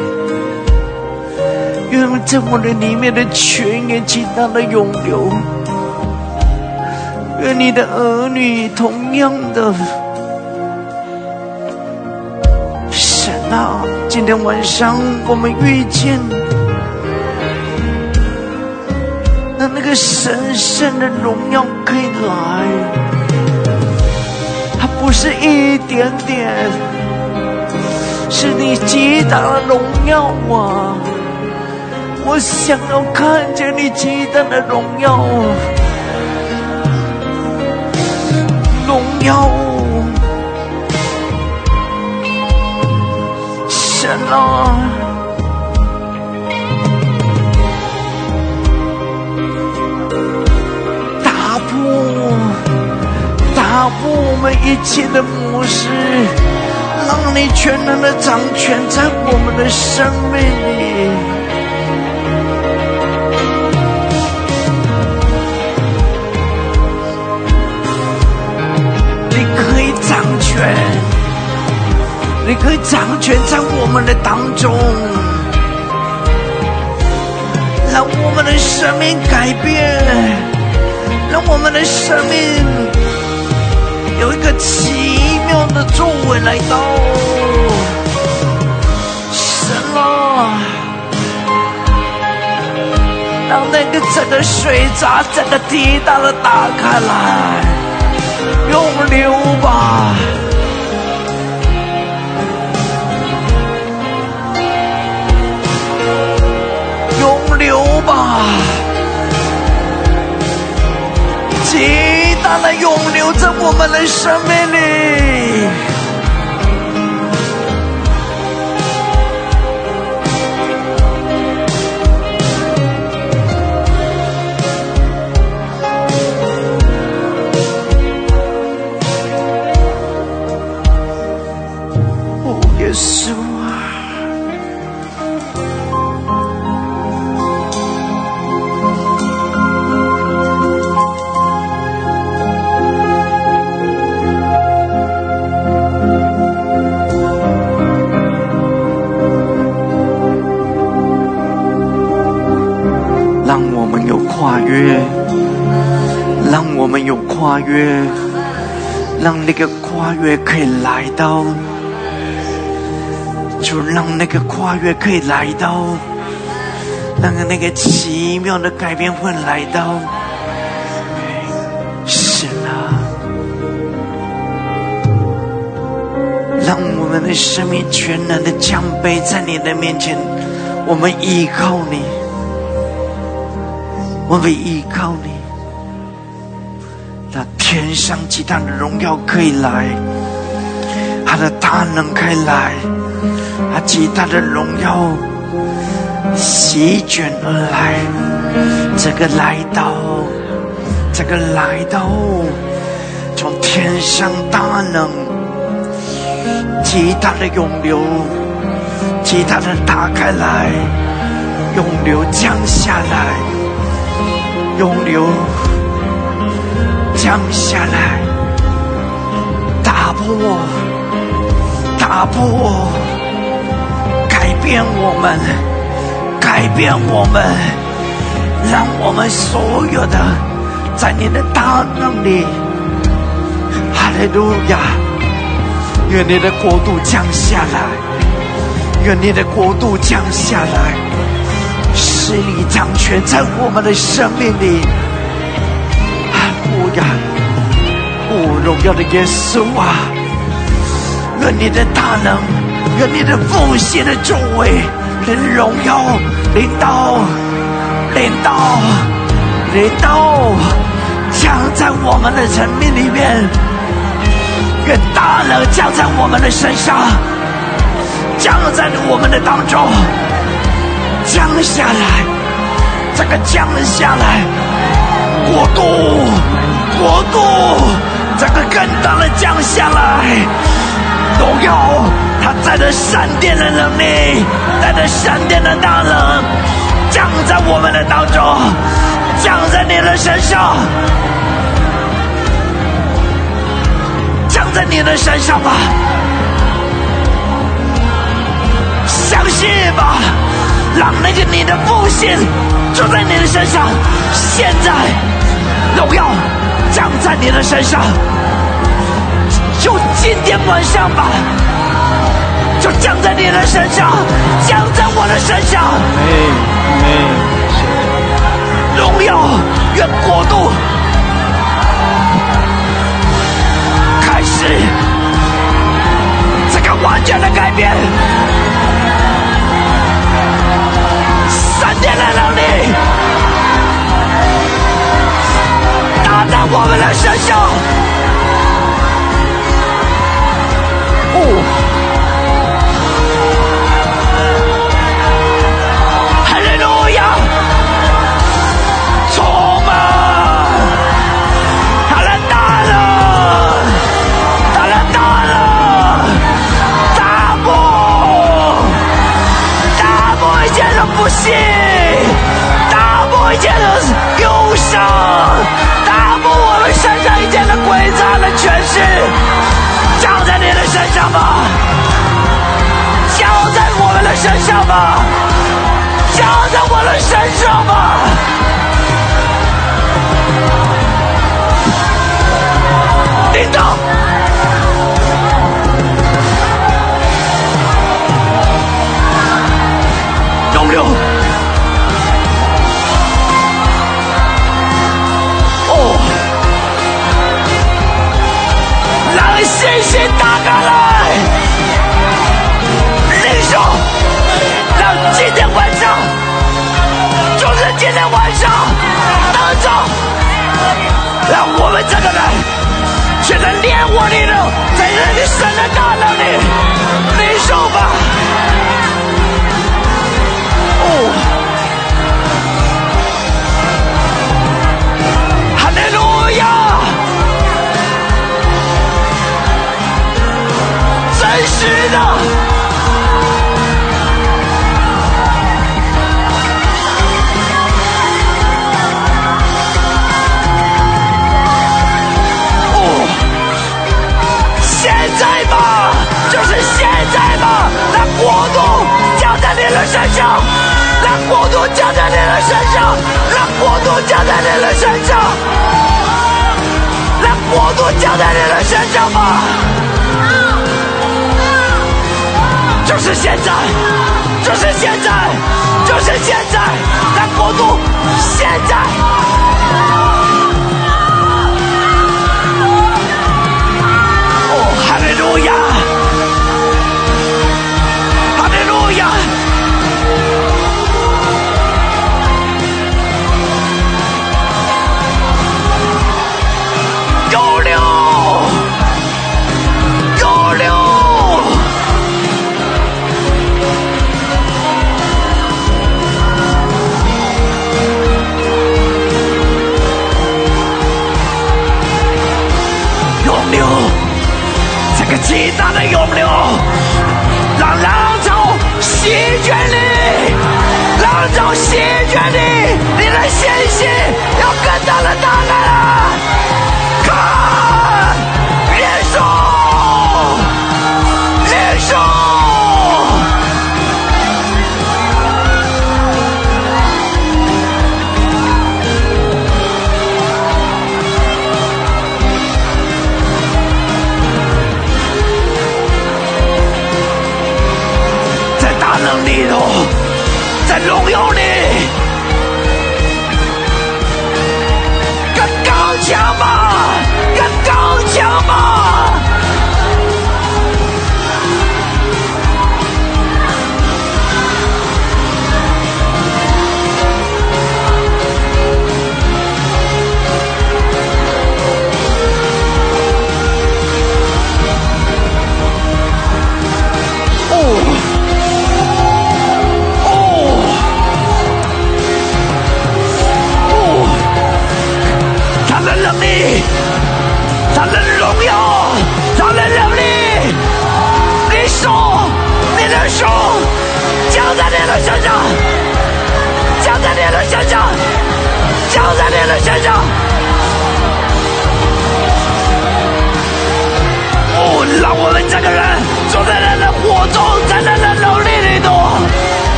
愿在我的里面的泉源极大的涌流，愿你的儿女同样的，神啊，今天晚上我们遇见。让那个神圣的荣耀可以来，它不是一点点，是你极大的荣耀啊！我想要看见你极大的荣耀，荣耀，神啊！打破，打破我们一切的模式，让你全能的掌权在我们的生命里。你可以掌权，你可以掌权在我们的当中，让我们的生命改变。让我们的生命有一个奇妙的作为来到，神啊，让那个整个水闸整个地大的打开来，涌流吧，涌流吧。极大的涌流在我们的生命里。让我们有跨越，让我们有跨越，让那个跨越可以来到，就让那个跨越可以来到，让那个奇妙的改变会来到。是啊，让我们的生命全然的降卑在你的面前，我们依靠你。我们依靠你，那天上极大的荣耀可以来，他的大能可以来，他极大的荣耀席卷而来，这个来到，这个来到，从天上大能极大的涌流，极大的打开来，涌流降下来。涌流降下来，打破，打破，改变我们，改变我们，让我们所有的在你的大能里，哈利路亚！愿你的国度降下来，愿你的国度降下来。是你掌权在我们的生命里，啊，不呀，不，荣耀的耶稣啊，愿你的大能，愿你的奉献的作为，能荣耀领导，领导，领导，降在我们的生命里面，愿大能降在我们的身上，降在我们的当中，降了下来，这个降了下来，国度，国度，这个更大的降下来，荣耀，他带着闪电的能力，带着闪电的大能，降在我们的当中。降在你的身上，降在你的身上吧，相信吧，让那个你的父亲住在你的身上。现在，荣耀降在你的身上，就今天晚上吧，就降在你的身上，降在我的身上。哎哎。荣耀，愿国度开始这个完全的改变，电的能力打在我们的身上。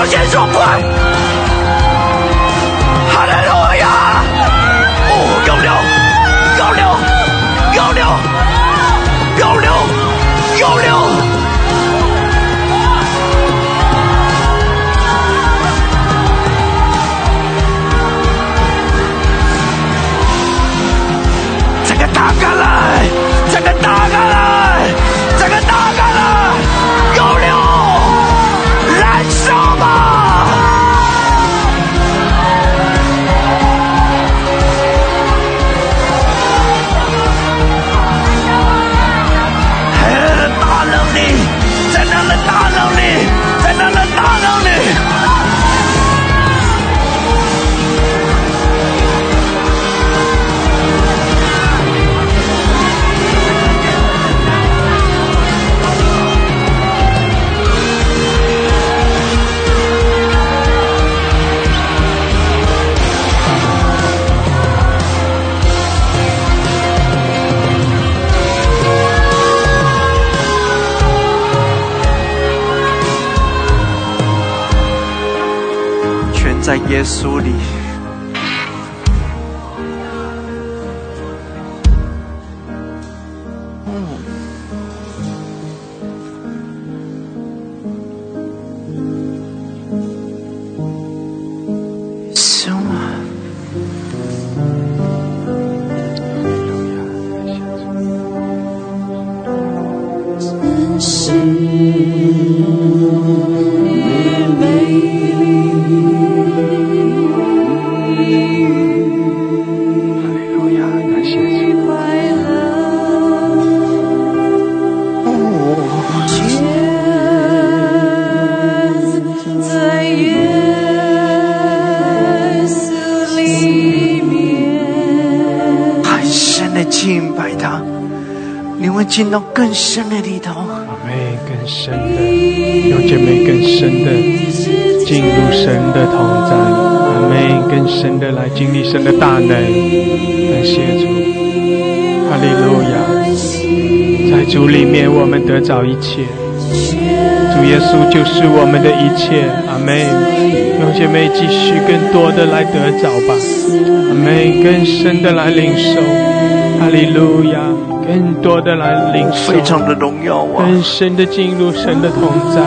你首先说快，在耶稣里。更深的里头。阿妹更深的，有姐妹更深的进入神的同在，阿妹更深的来经历神的大能，感谢主，哈利路亚，在主里面我们得着一切，主耶稣就是我们的一切，阿妹，有姐妹继续更多的来得着吧，阿妹更深的来领受，哈利路亚，更多的来领受，非常的荣耀啊！更深的进入神的同在，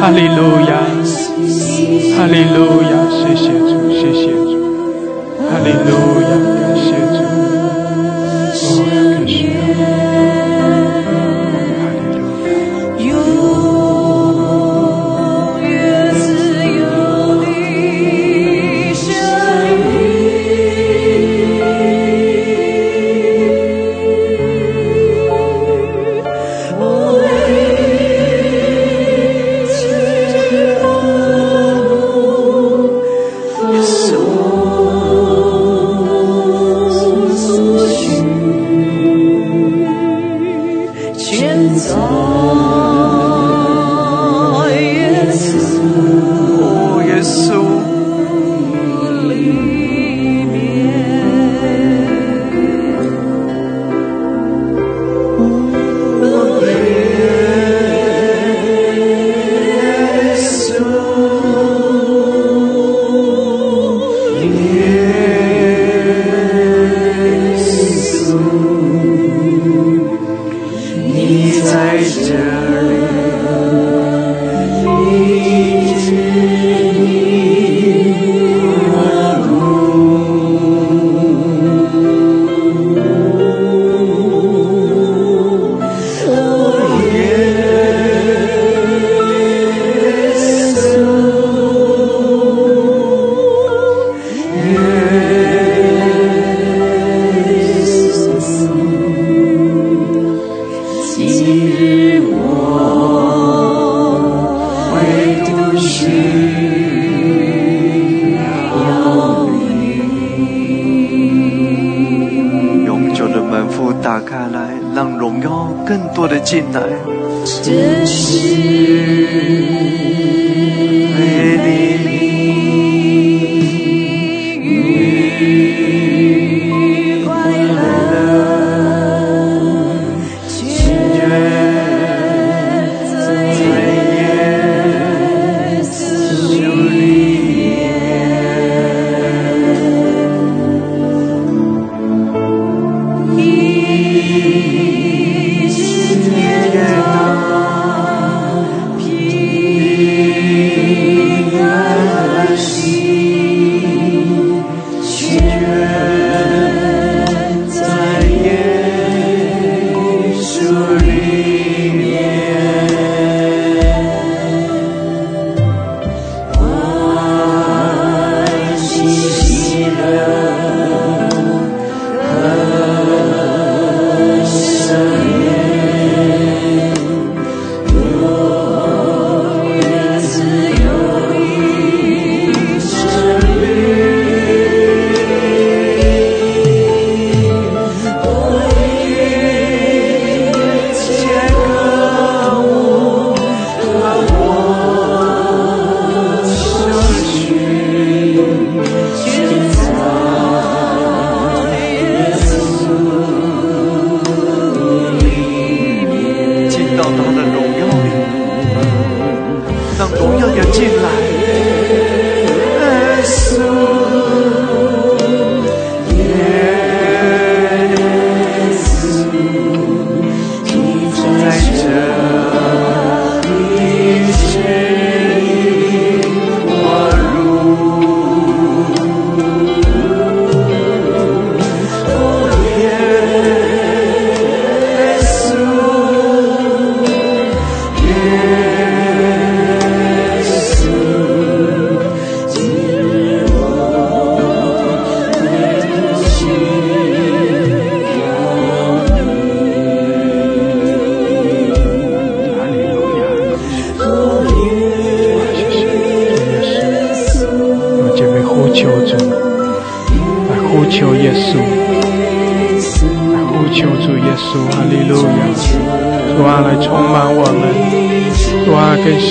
哈利路亚，哈利路亚，谢谢主，谢谢主，哈利路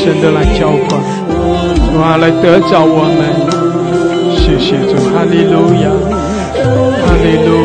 真的来交换，主啊，来得着我们，谢谢主，哈利路亚，哈利路。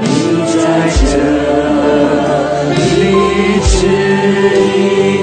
你在这里指引。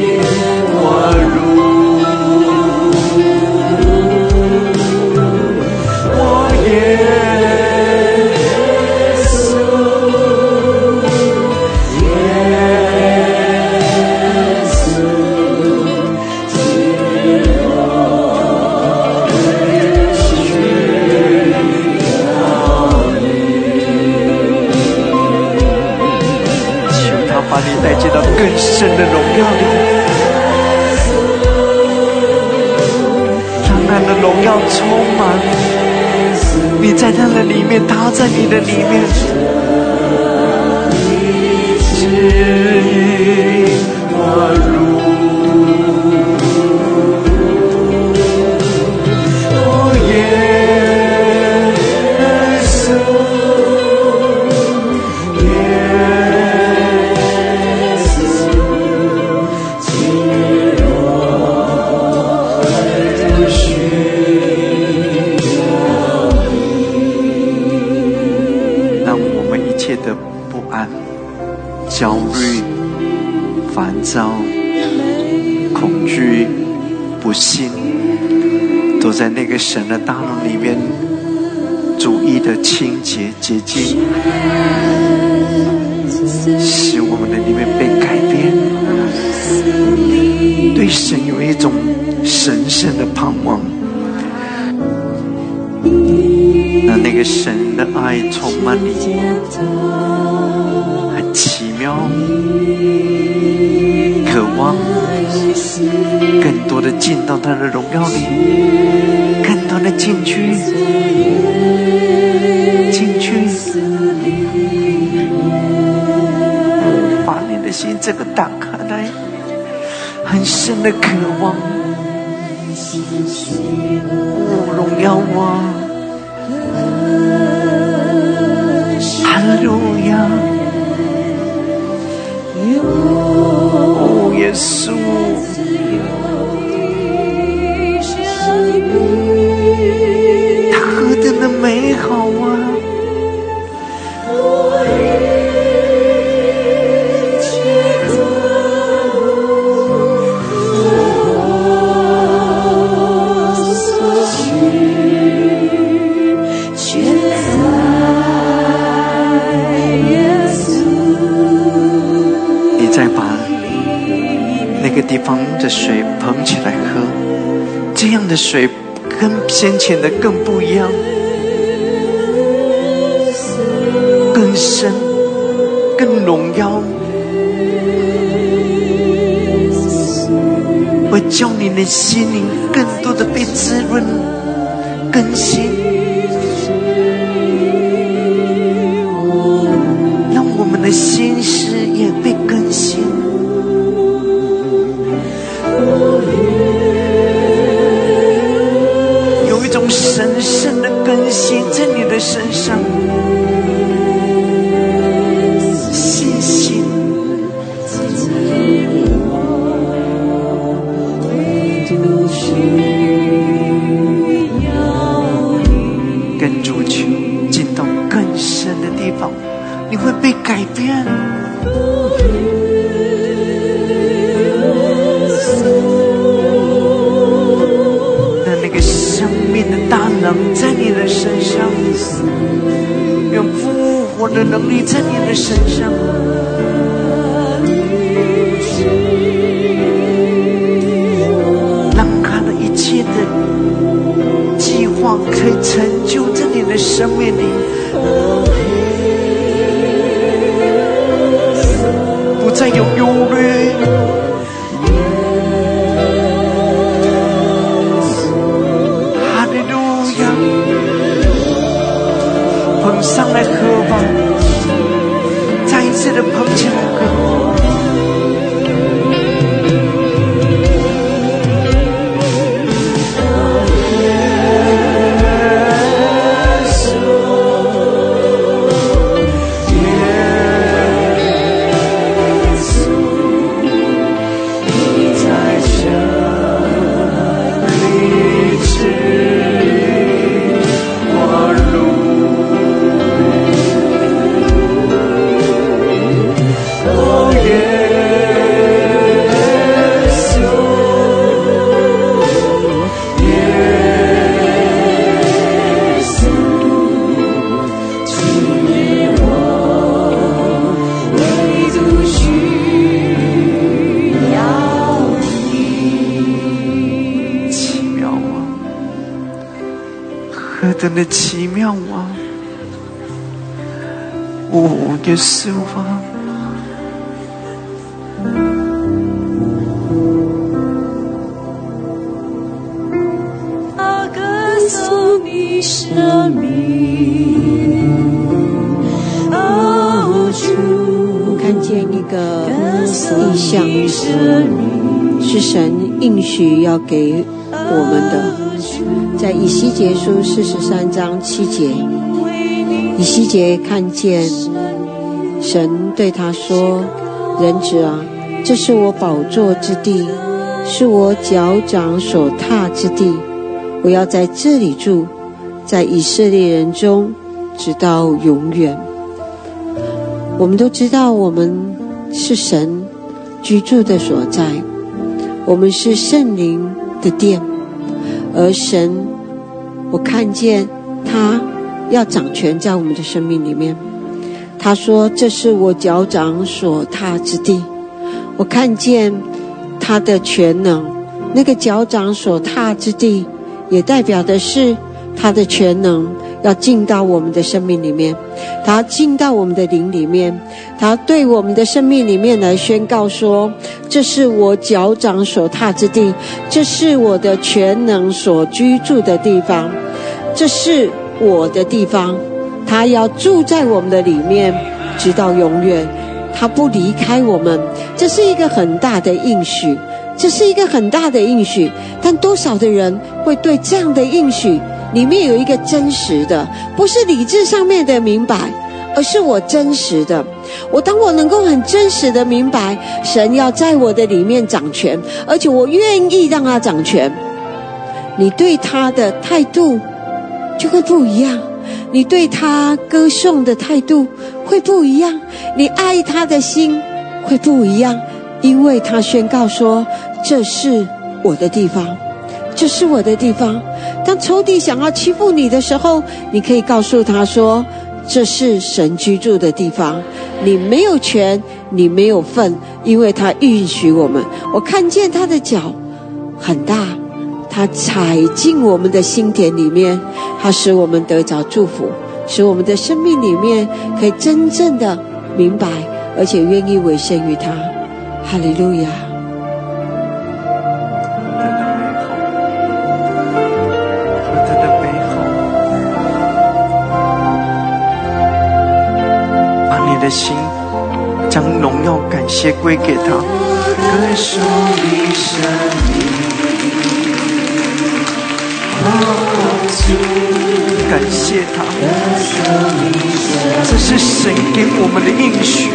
真的渴先前的更不一样，更深，更荣耀，我叫你的心灵更多的被滋润、更新，四十三章七节，以西结看见神对他说：“人子啊，这是我宝座之地，是我脚掌所踏之地，我要在这里住，在以色列人中，直到永远。”我们都知道，我们是神居住的所在，我们是圣灵的殿，而神，我看见他要掌权在我们的生命里面。他说：“这是我脚掌所踏之地。”我看见他的全能，那个脚掌所踏之地，也代表的是他的全能要进到我们的生命里面，他进到我们的灵里面，他对我们的生命里面来宣告说：“这是我脚掌所踏之地，这是我的全能所居住的地方，这是我的地方。”他要住在我们的里面，直到永远。他不离开我们，这是一个很大的应许，这是一个很大的应许。但多少的人会对这样的应许里面有一个真实的，不是理智上面的明白，而是我真实的。我当我能够很真实的明白，神要在我的里面掌权，而且我愿意让他掌权，你对他的态度就会不一样。你对他歌颂的态度会不一样，你爱他的心会不一样，因为他宣告说：“这是我的地方，这是我的地方。”当仇敌想要欺负你的时候，你可以告诉他说：“这是神居住的地方，你没有权，你没有份，因为他允许我们。我看见他的脚很大。”他踩进我们的心田里面，他使我们得着祝福，使我们的生命里面可以真正的明白，而且愿意委身于他。哈利路亚！的心，将荣耀、感谢归给他。歌颂你生命。感谢他，这是神给我们的应许。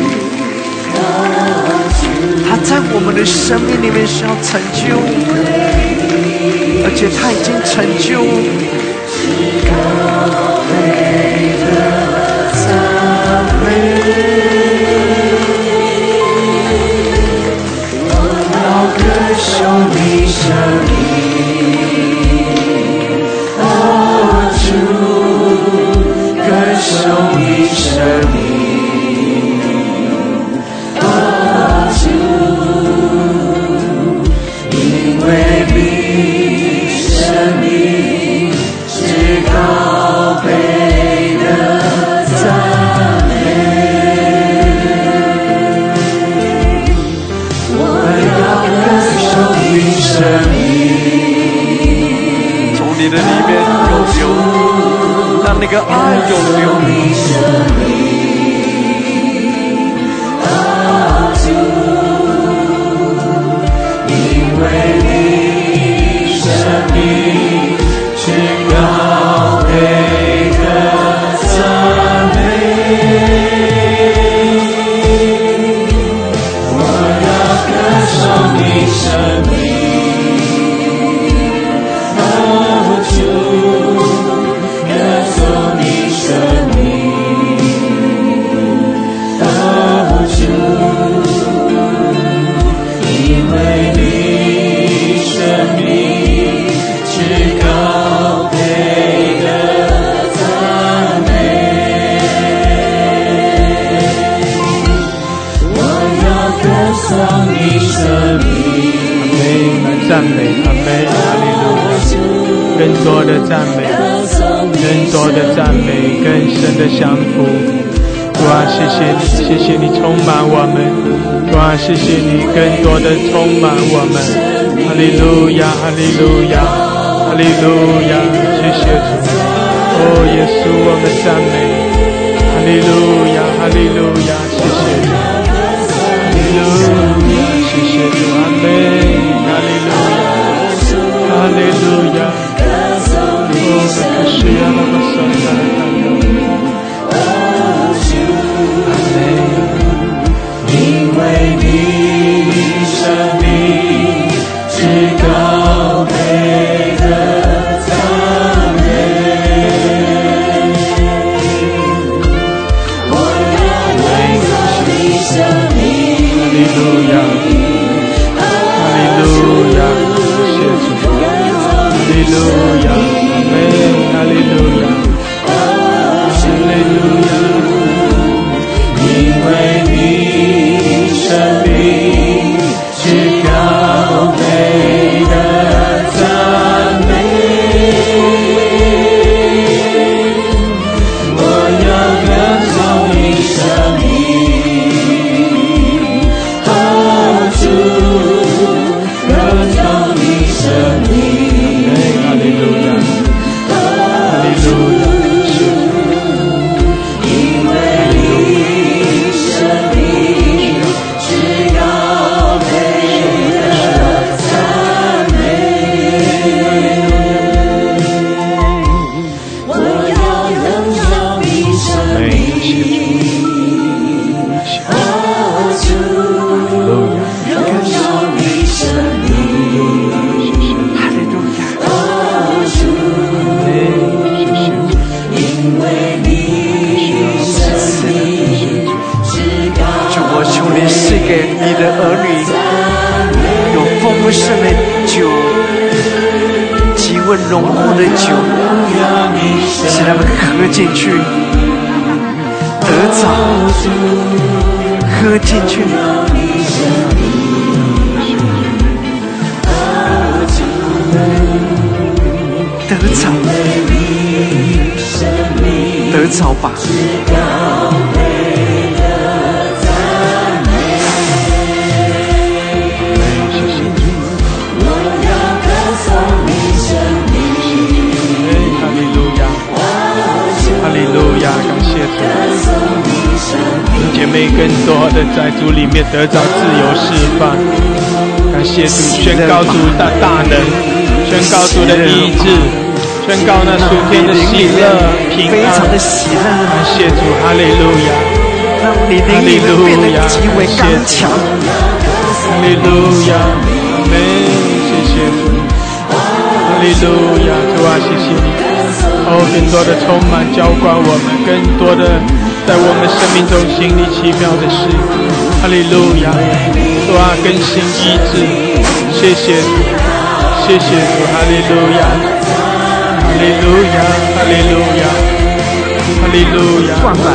他在我们的生命里面需要成就，而且他已经成就。要歌颂你生命。受你生命，的里面有流。那个爱永留。的降服。主啊，谢谢你，谢谢你充满我们。主啊，谢谢你更多的充满我们。哈利路亚，哈利路亚，哈利路亚！谢谢主，哦，耶稣，我们赞美。哈利路亚，哈利路亚，谢谢主。哈利路亚，谢谢主，阿门。哈利路亚，我可是要那么颂赞他得到自由释放，感谢主，宣告主的大能，宣告主的医治，宣告那属天的喜乐、平安。的喜乐，感谢主，哈利路亚，让你灵里面变得极为刚强。哈利路亚，阿门，谢谢主。哈利路亚，主啊，谢谢你。哦，更多的充满浇灌我们，更多的在我们生命中经历奇妙的事。哈利路亚，主啊，更新医治，谢谢，谢谢主，哈利路亚，哈利路亚，哈利路亚，哈利路亚。壮胆，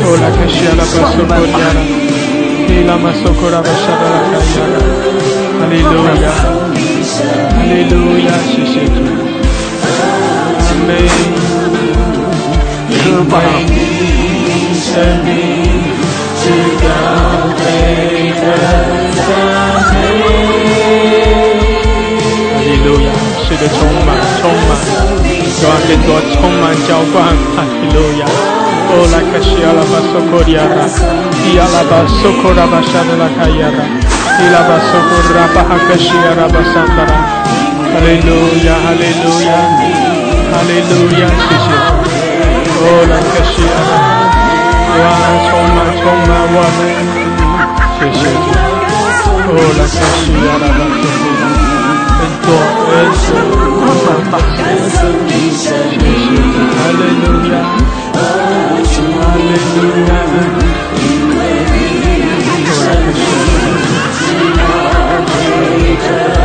哦，拉克西阿拉巴索科亚拉，伊拉马索科拉巴沙达拉卡亚拉，哈利路亚，哈利路亚，谢谢主，阿门。喝吧，生命直到每个赞美。哈利路亚，是的，充满，充满，主啊，更多充满浇灌，哈利路亚。哦，拉卡西阿拉巴索科亚拉，伊阿拉巴索科拉巴沙德拉卡亚拉，伊拉巴索科拉巴哈卡西阿拉巴桑达拉，哈利路亚，哈利路亚，哈利路亚，谢谢主。哦，拉卡西阿拉，哇，充满，充满我们，谢谢主。哦，拉卡西阿拉巴索科拉，更多，更多。喝吧，谢谢主，哈利路亚，哈利路亚。哦，拉卡西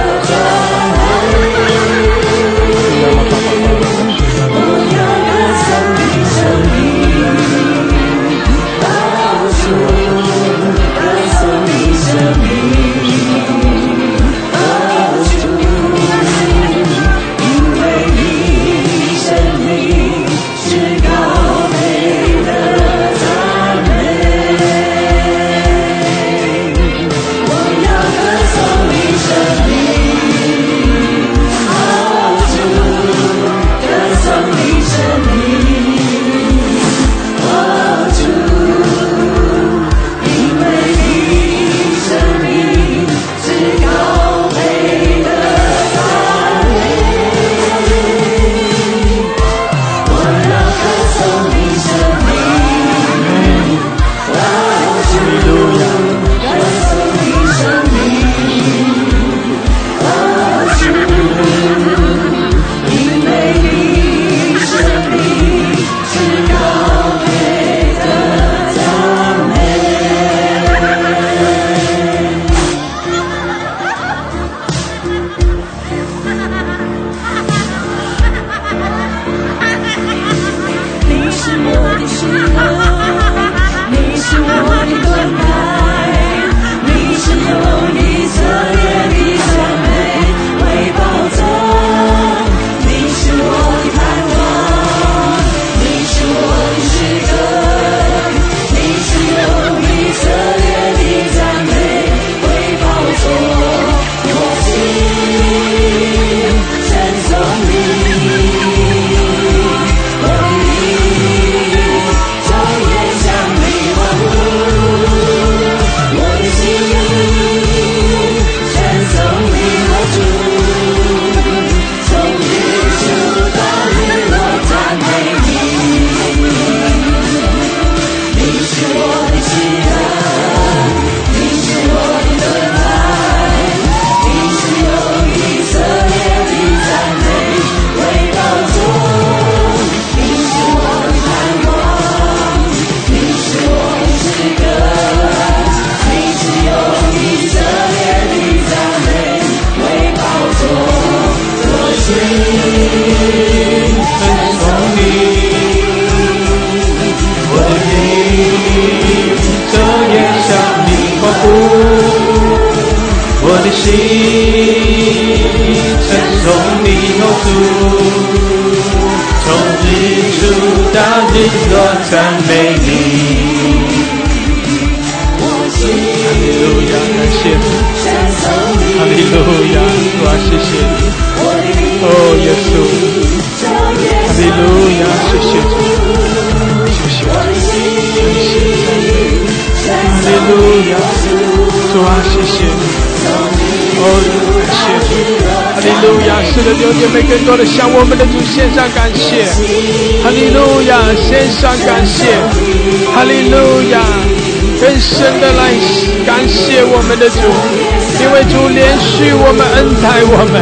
我们，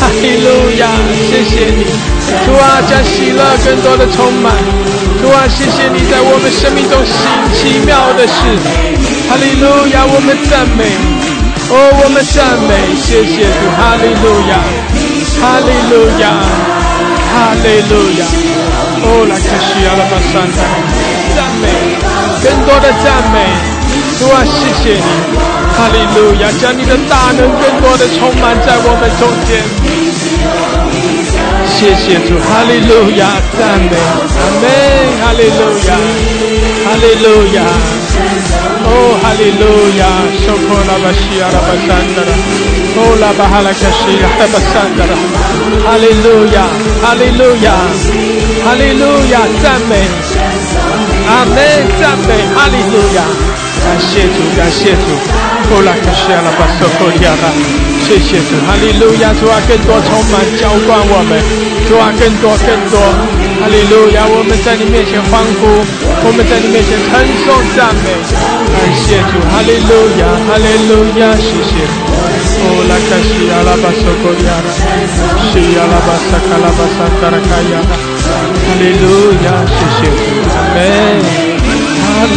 哈利路亚，谢谢你，主啊，将喜乐更多的充满，主啊，谢谢你在我们生命中行奇妙的事，哈利路亚，我们赞美，哦，我们赞美，谢谢主，哈利路亚，哈利路亚，哈利路亚，哦，来开始要了吧，三代赞美。更多的赞美，主啊，谢谢你，哈利路亚，将你的大能更多的充满在我们中间。谢谢主，哈利路亚，赞美，阿门，哈利路亚，哈利路亚，哦，哈利路亚，受苦拉巴西阿拉巴山的了，哦，拉巴哈拉卡西阿拉巴山的了，哈利路亚，哈利路亚，哈利路亚，赞美。阿门，赞美，哈利路亚，感谢主，感谢主，呼啦克西阿拉巴索库利亚拉，谢谢主，哈利路亚，主啊，更多充满浇灌我们，主啊，更多更多，哈利路亚，我们在你面前欢呼，我们在你面前称颂赞美，感谢主，哈利路亚，哈利路亚，谢谢，呼啦克西阿拉巴索库利亚拉，西阿拉巴萨卡拉巴萨达拉卡亚拉。哈利路亚，谢谢主，阿门。哈利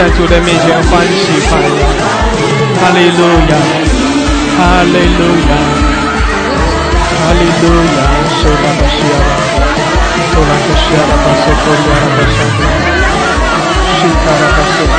在主的面前欢喜快乐，哈利路亚，哈利路亚，哈利路亚！受到的需要，受到的需要，把所有的亚的神，受到的所有的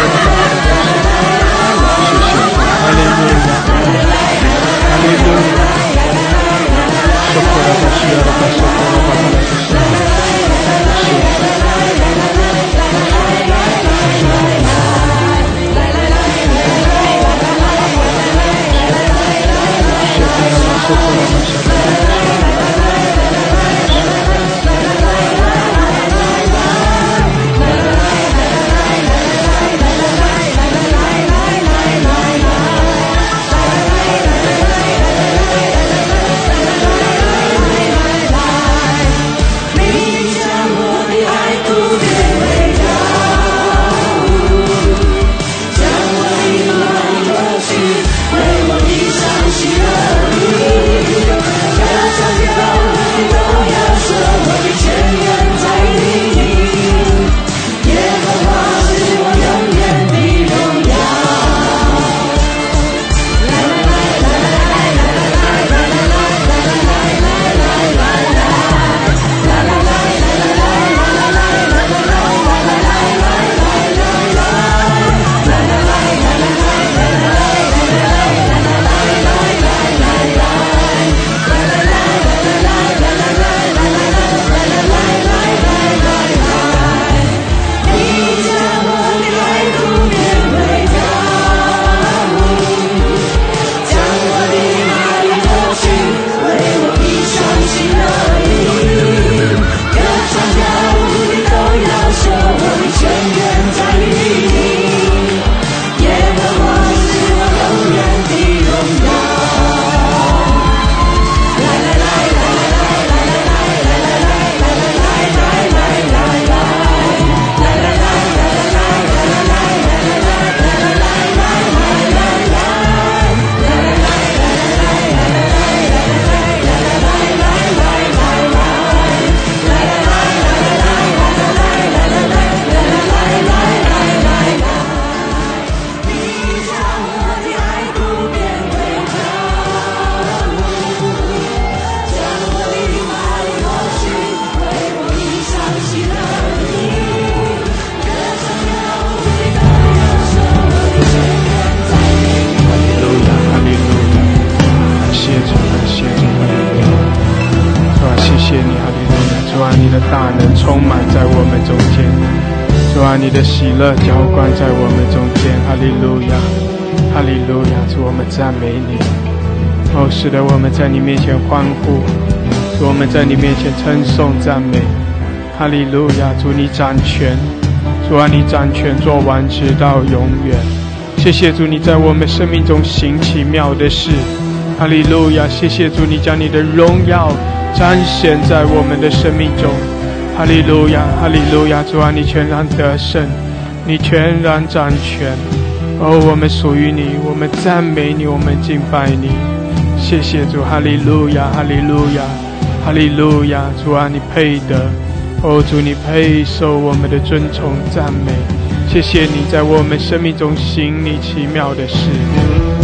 使得我们在你面前欢呼，我们在你面前称颂赞美，哈利路亚，主你掌权，主啊，你掌权做完直到永远，谢谢主你在我们生命中行奇妙的事，哈利路亚，谢谢主你将你的荣耀。彰显在我们的生命中，哈利路亚，哈利路亚！主啊，你全然得胜，你全然掌权。哦，我们属于你，我们赞美你，我们敬拜你。谢谢主，哈利路亚，哈利路亚，哈利路亚！主啊，你配得。哦，主你配受我们的尊崇赞美。谢谢你在我们生命中行你奇妙的事。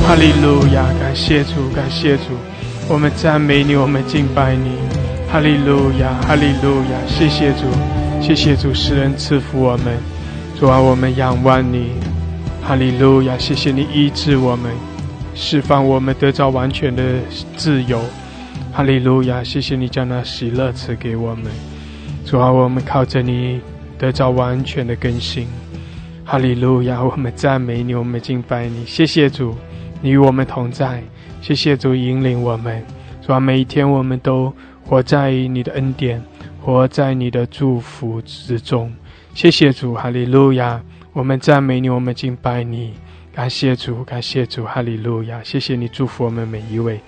哈利路亚，感谢主，感谢主。我们赞美你，我们敬拜你，哈利路亚，哈利路亚！谢谢主，谢谢主，世人赐福我们，主啊，我们仰望你，哈利路亚！谢谢你医治我们，释放我们，得到完全的自由，哈利路亚！谢谢你将那喜乐赐给我们，主啊，我们靠着你得到完全的更新，哈利路亚！我们赞美你，我们敬拜你，谢谢主，你与我们同在。谢谢主引领我们，主啊，每一天我们都活在你的恩典，活在你的祝福之中。谢谢主，哈利路亚！我们赞美你，我们敬拜你，感谢主，感谢主，哈利路亚！谢谢你祝福我们每一位。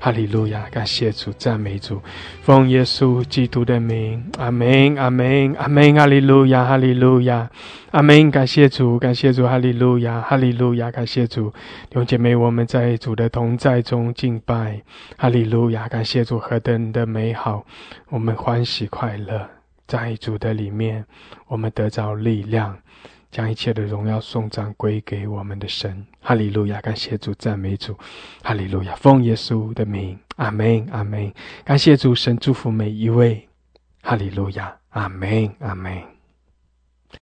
哈利路亚，感谢主，赞美主，奉耶稣基督的名，阿门，阿门，阿门，哈利路亚，哈利路亚，阿门，感谢主，感谢主，哈利路亚，哈利路亚，感谢主，弟兄姐妹，我们在主的同在中敬拜，哈利路亚，感谢主何等的美好，我们欢喜快乐，在主的里面，我们得着力量。将一切的荣耀送赞归给我们的神，哈利路亚！感谢主，赞美主，哈利路亚！奉耶稣的名，阿门，阿门！感谢主，神祝福每一位，哈利路亚，阿门，阿门。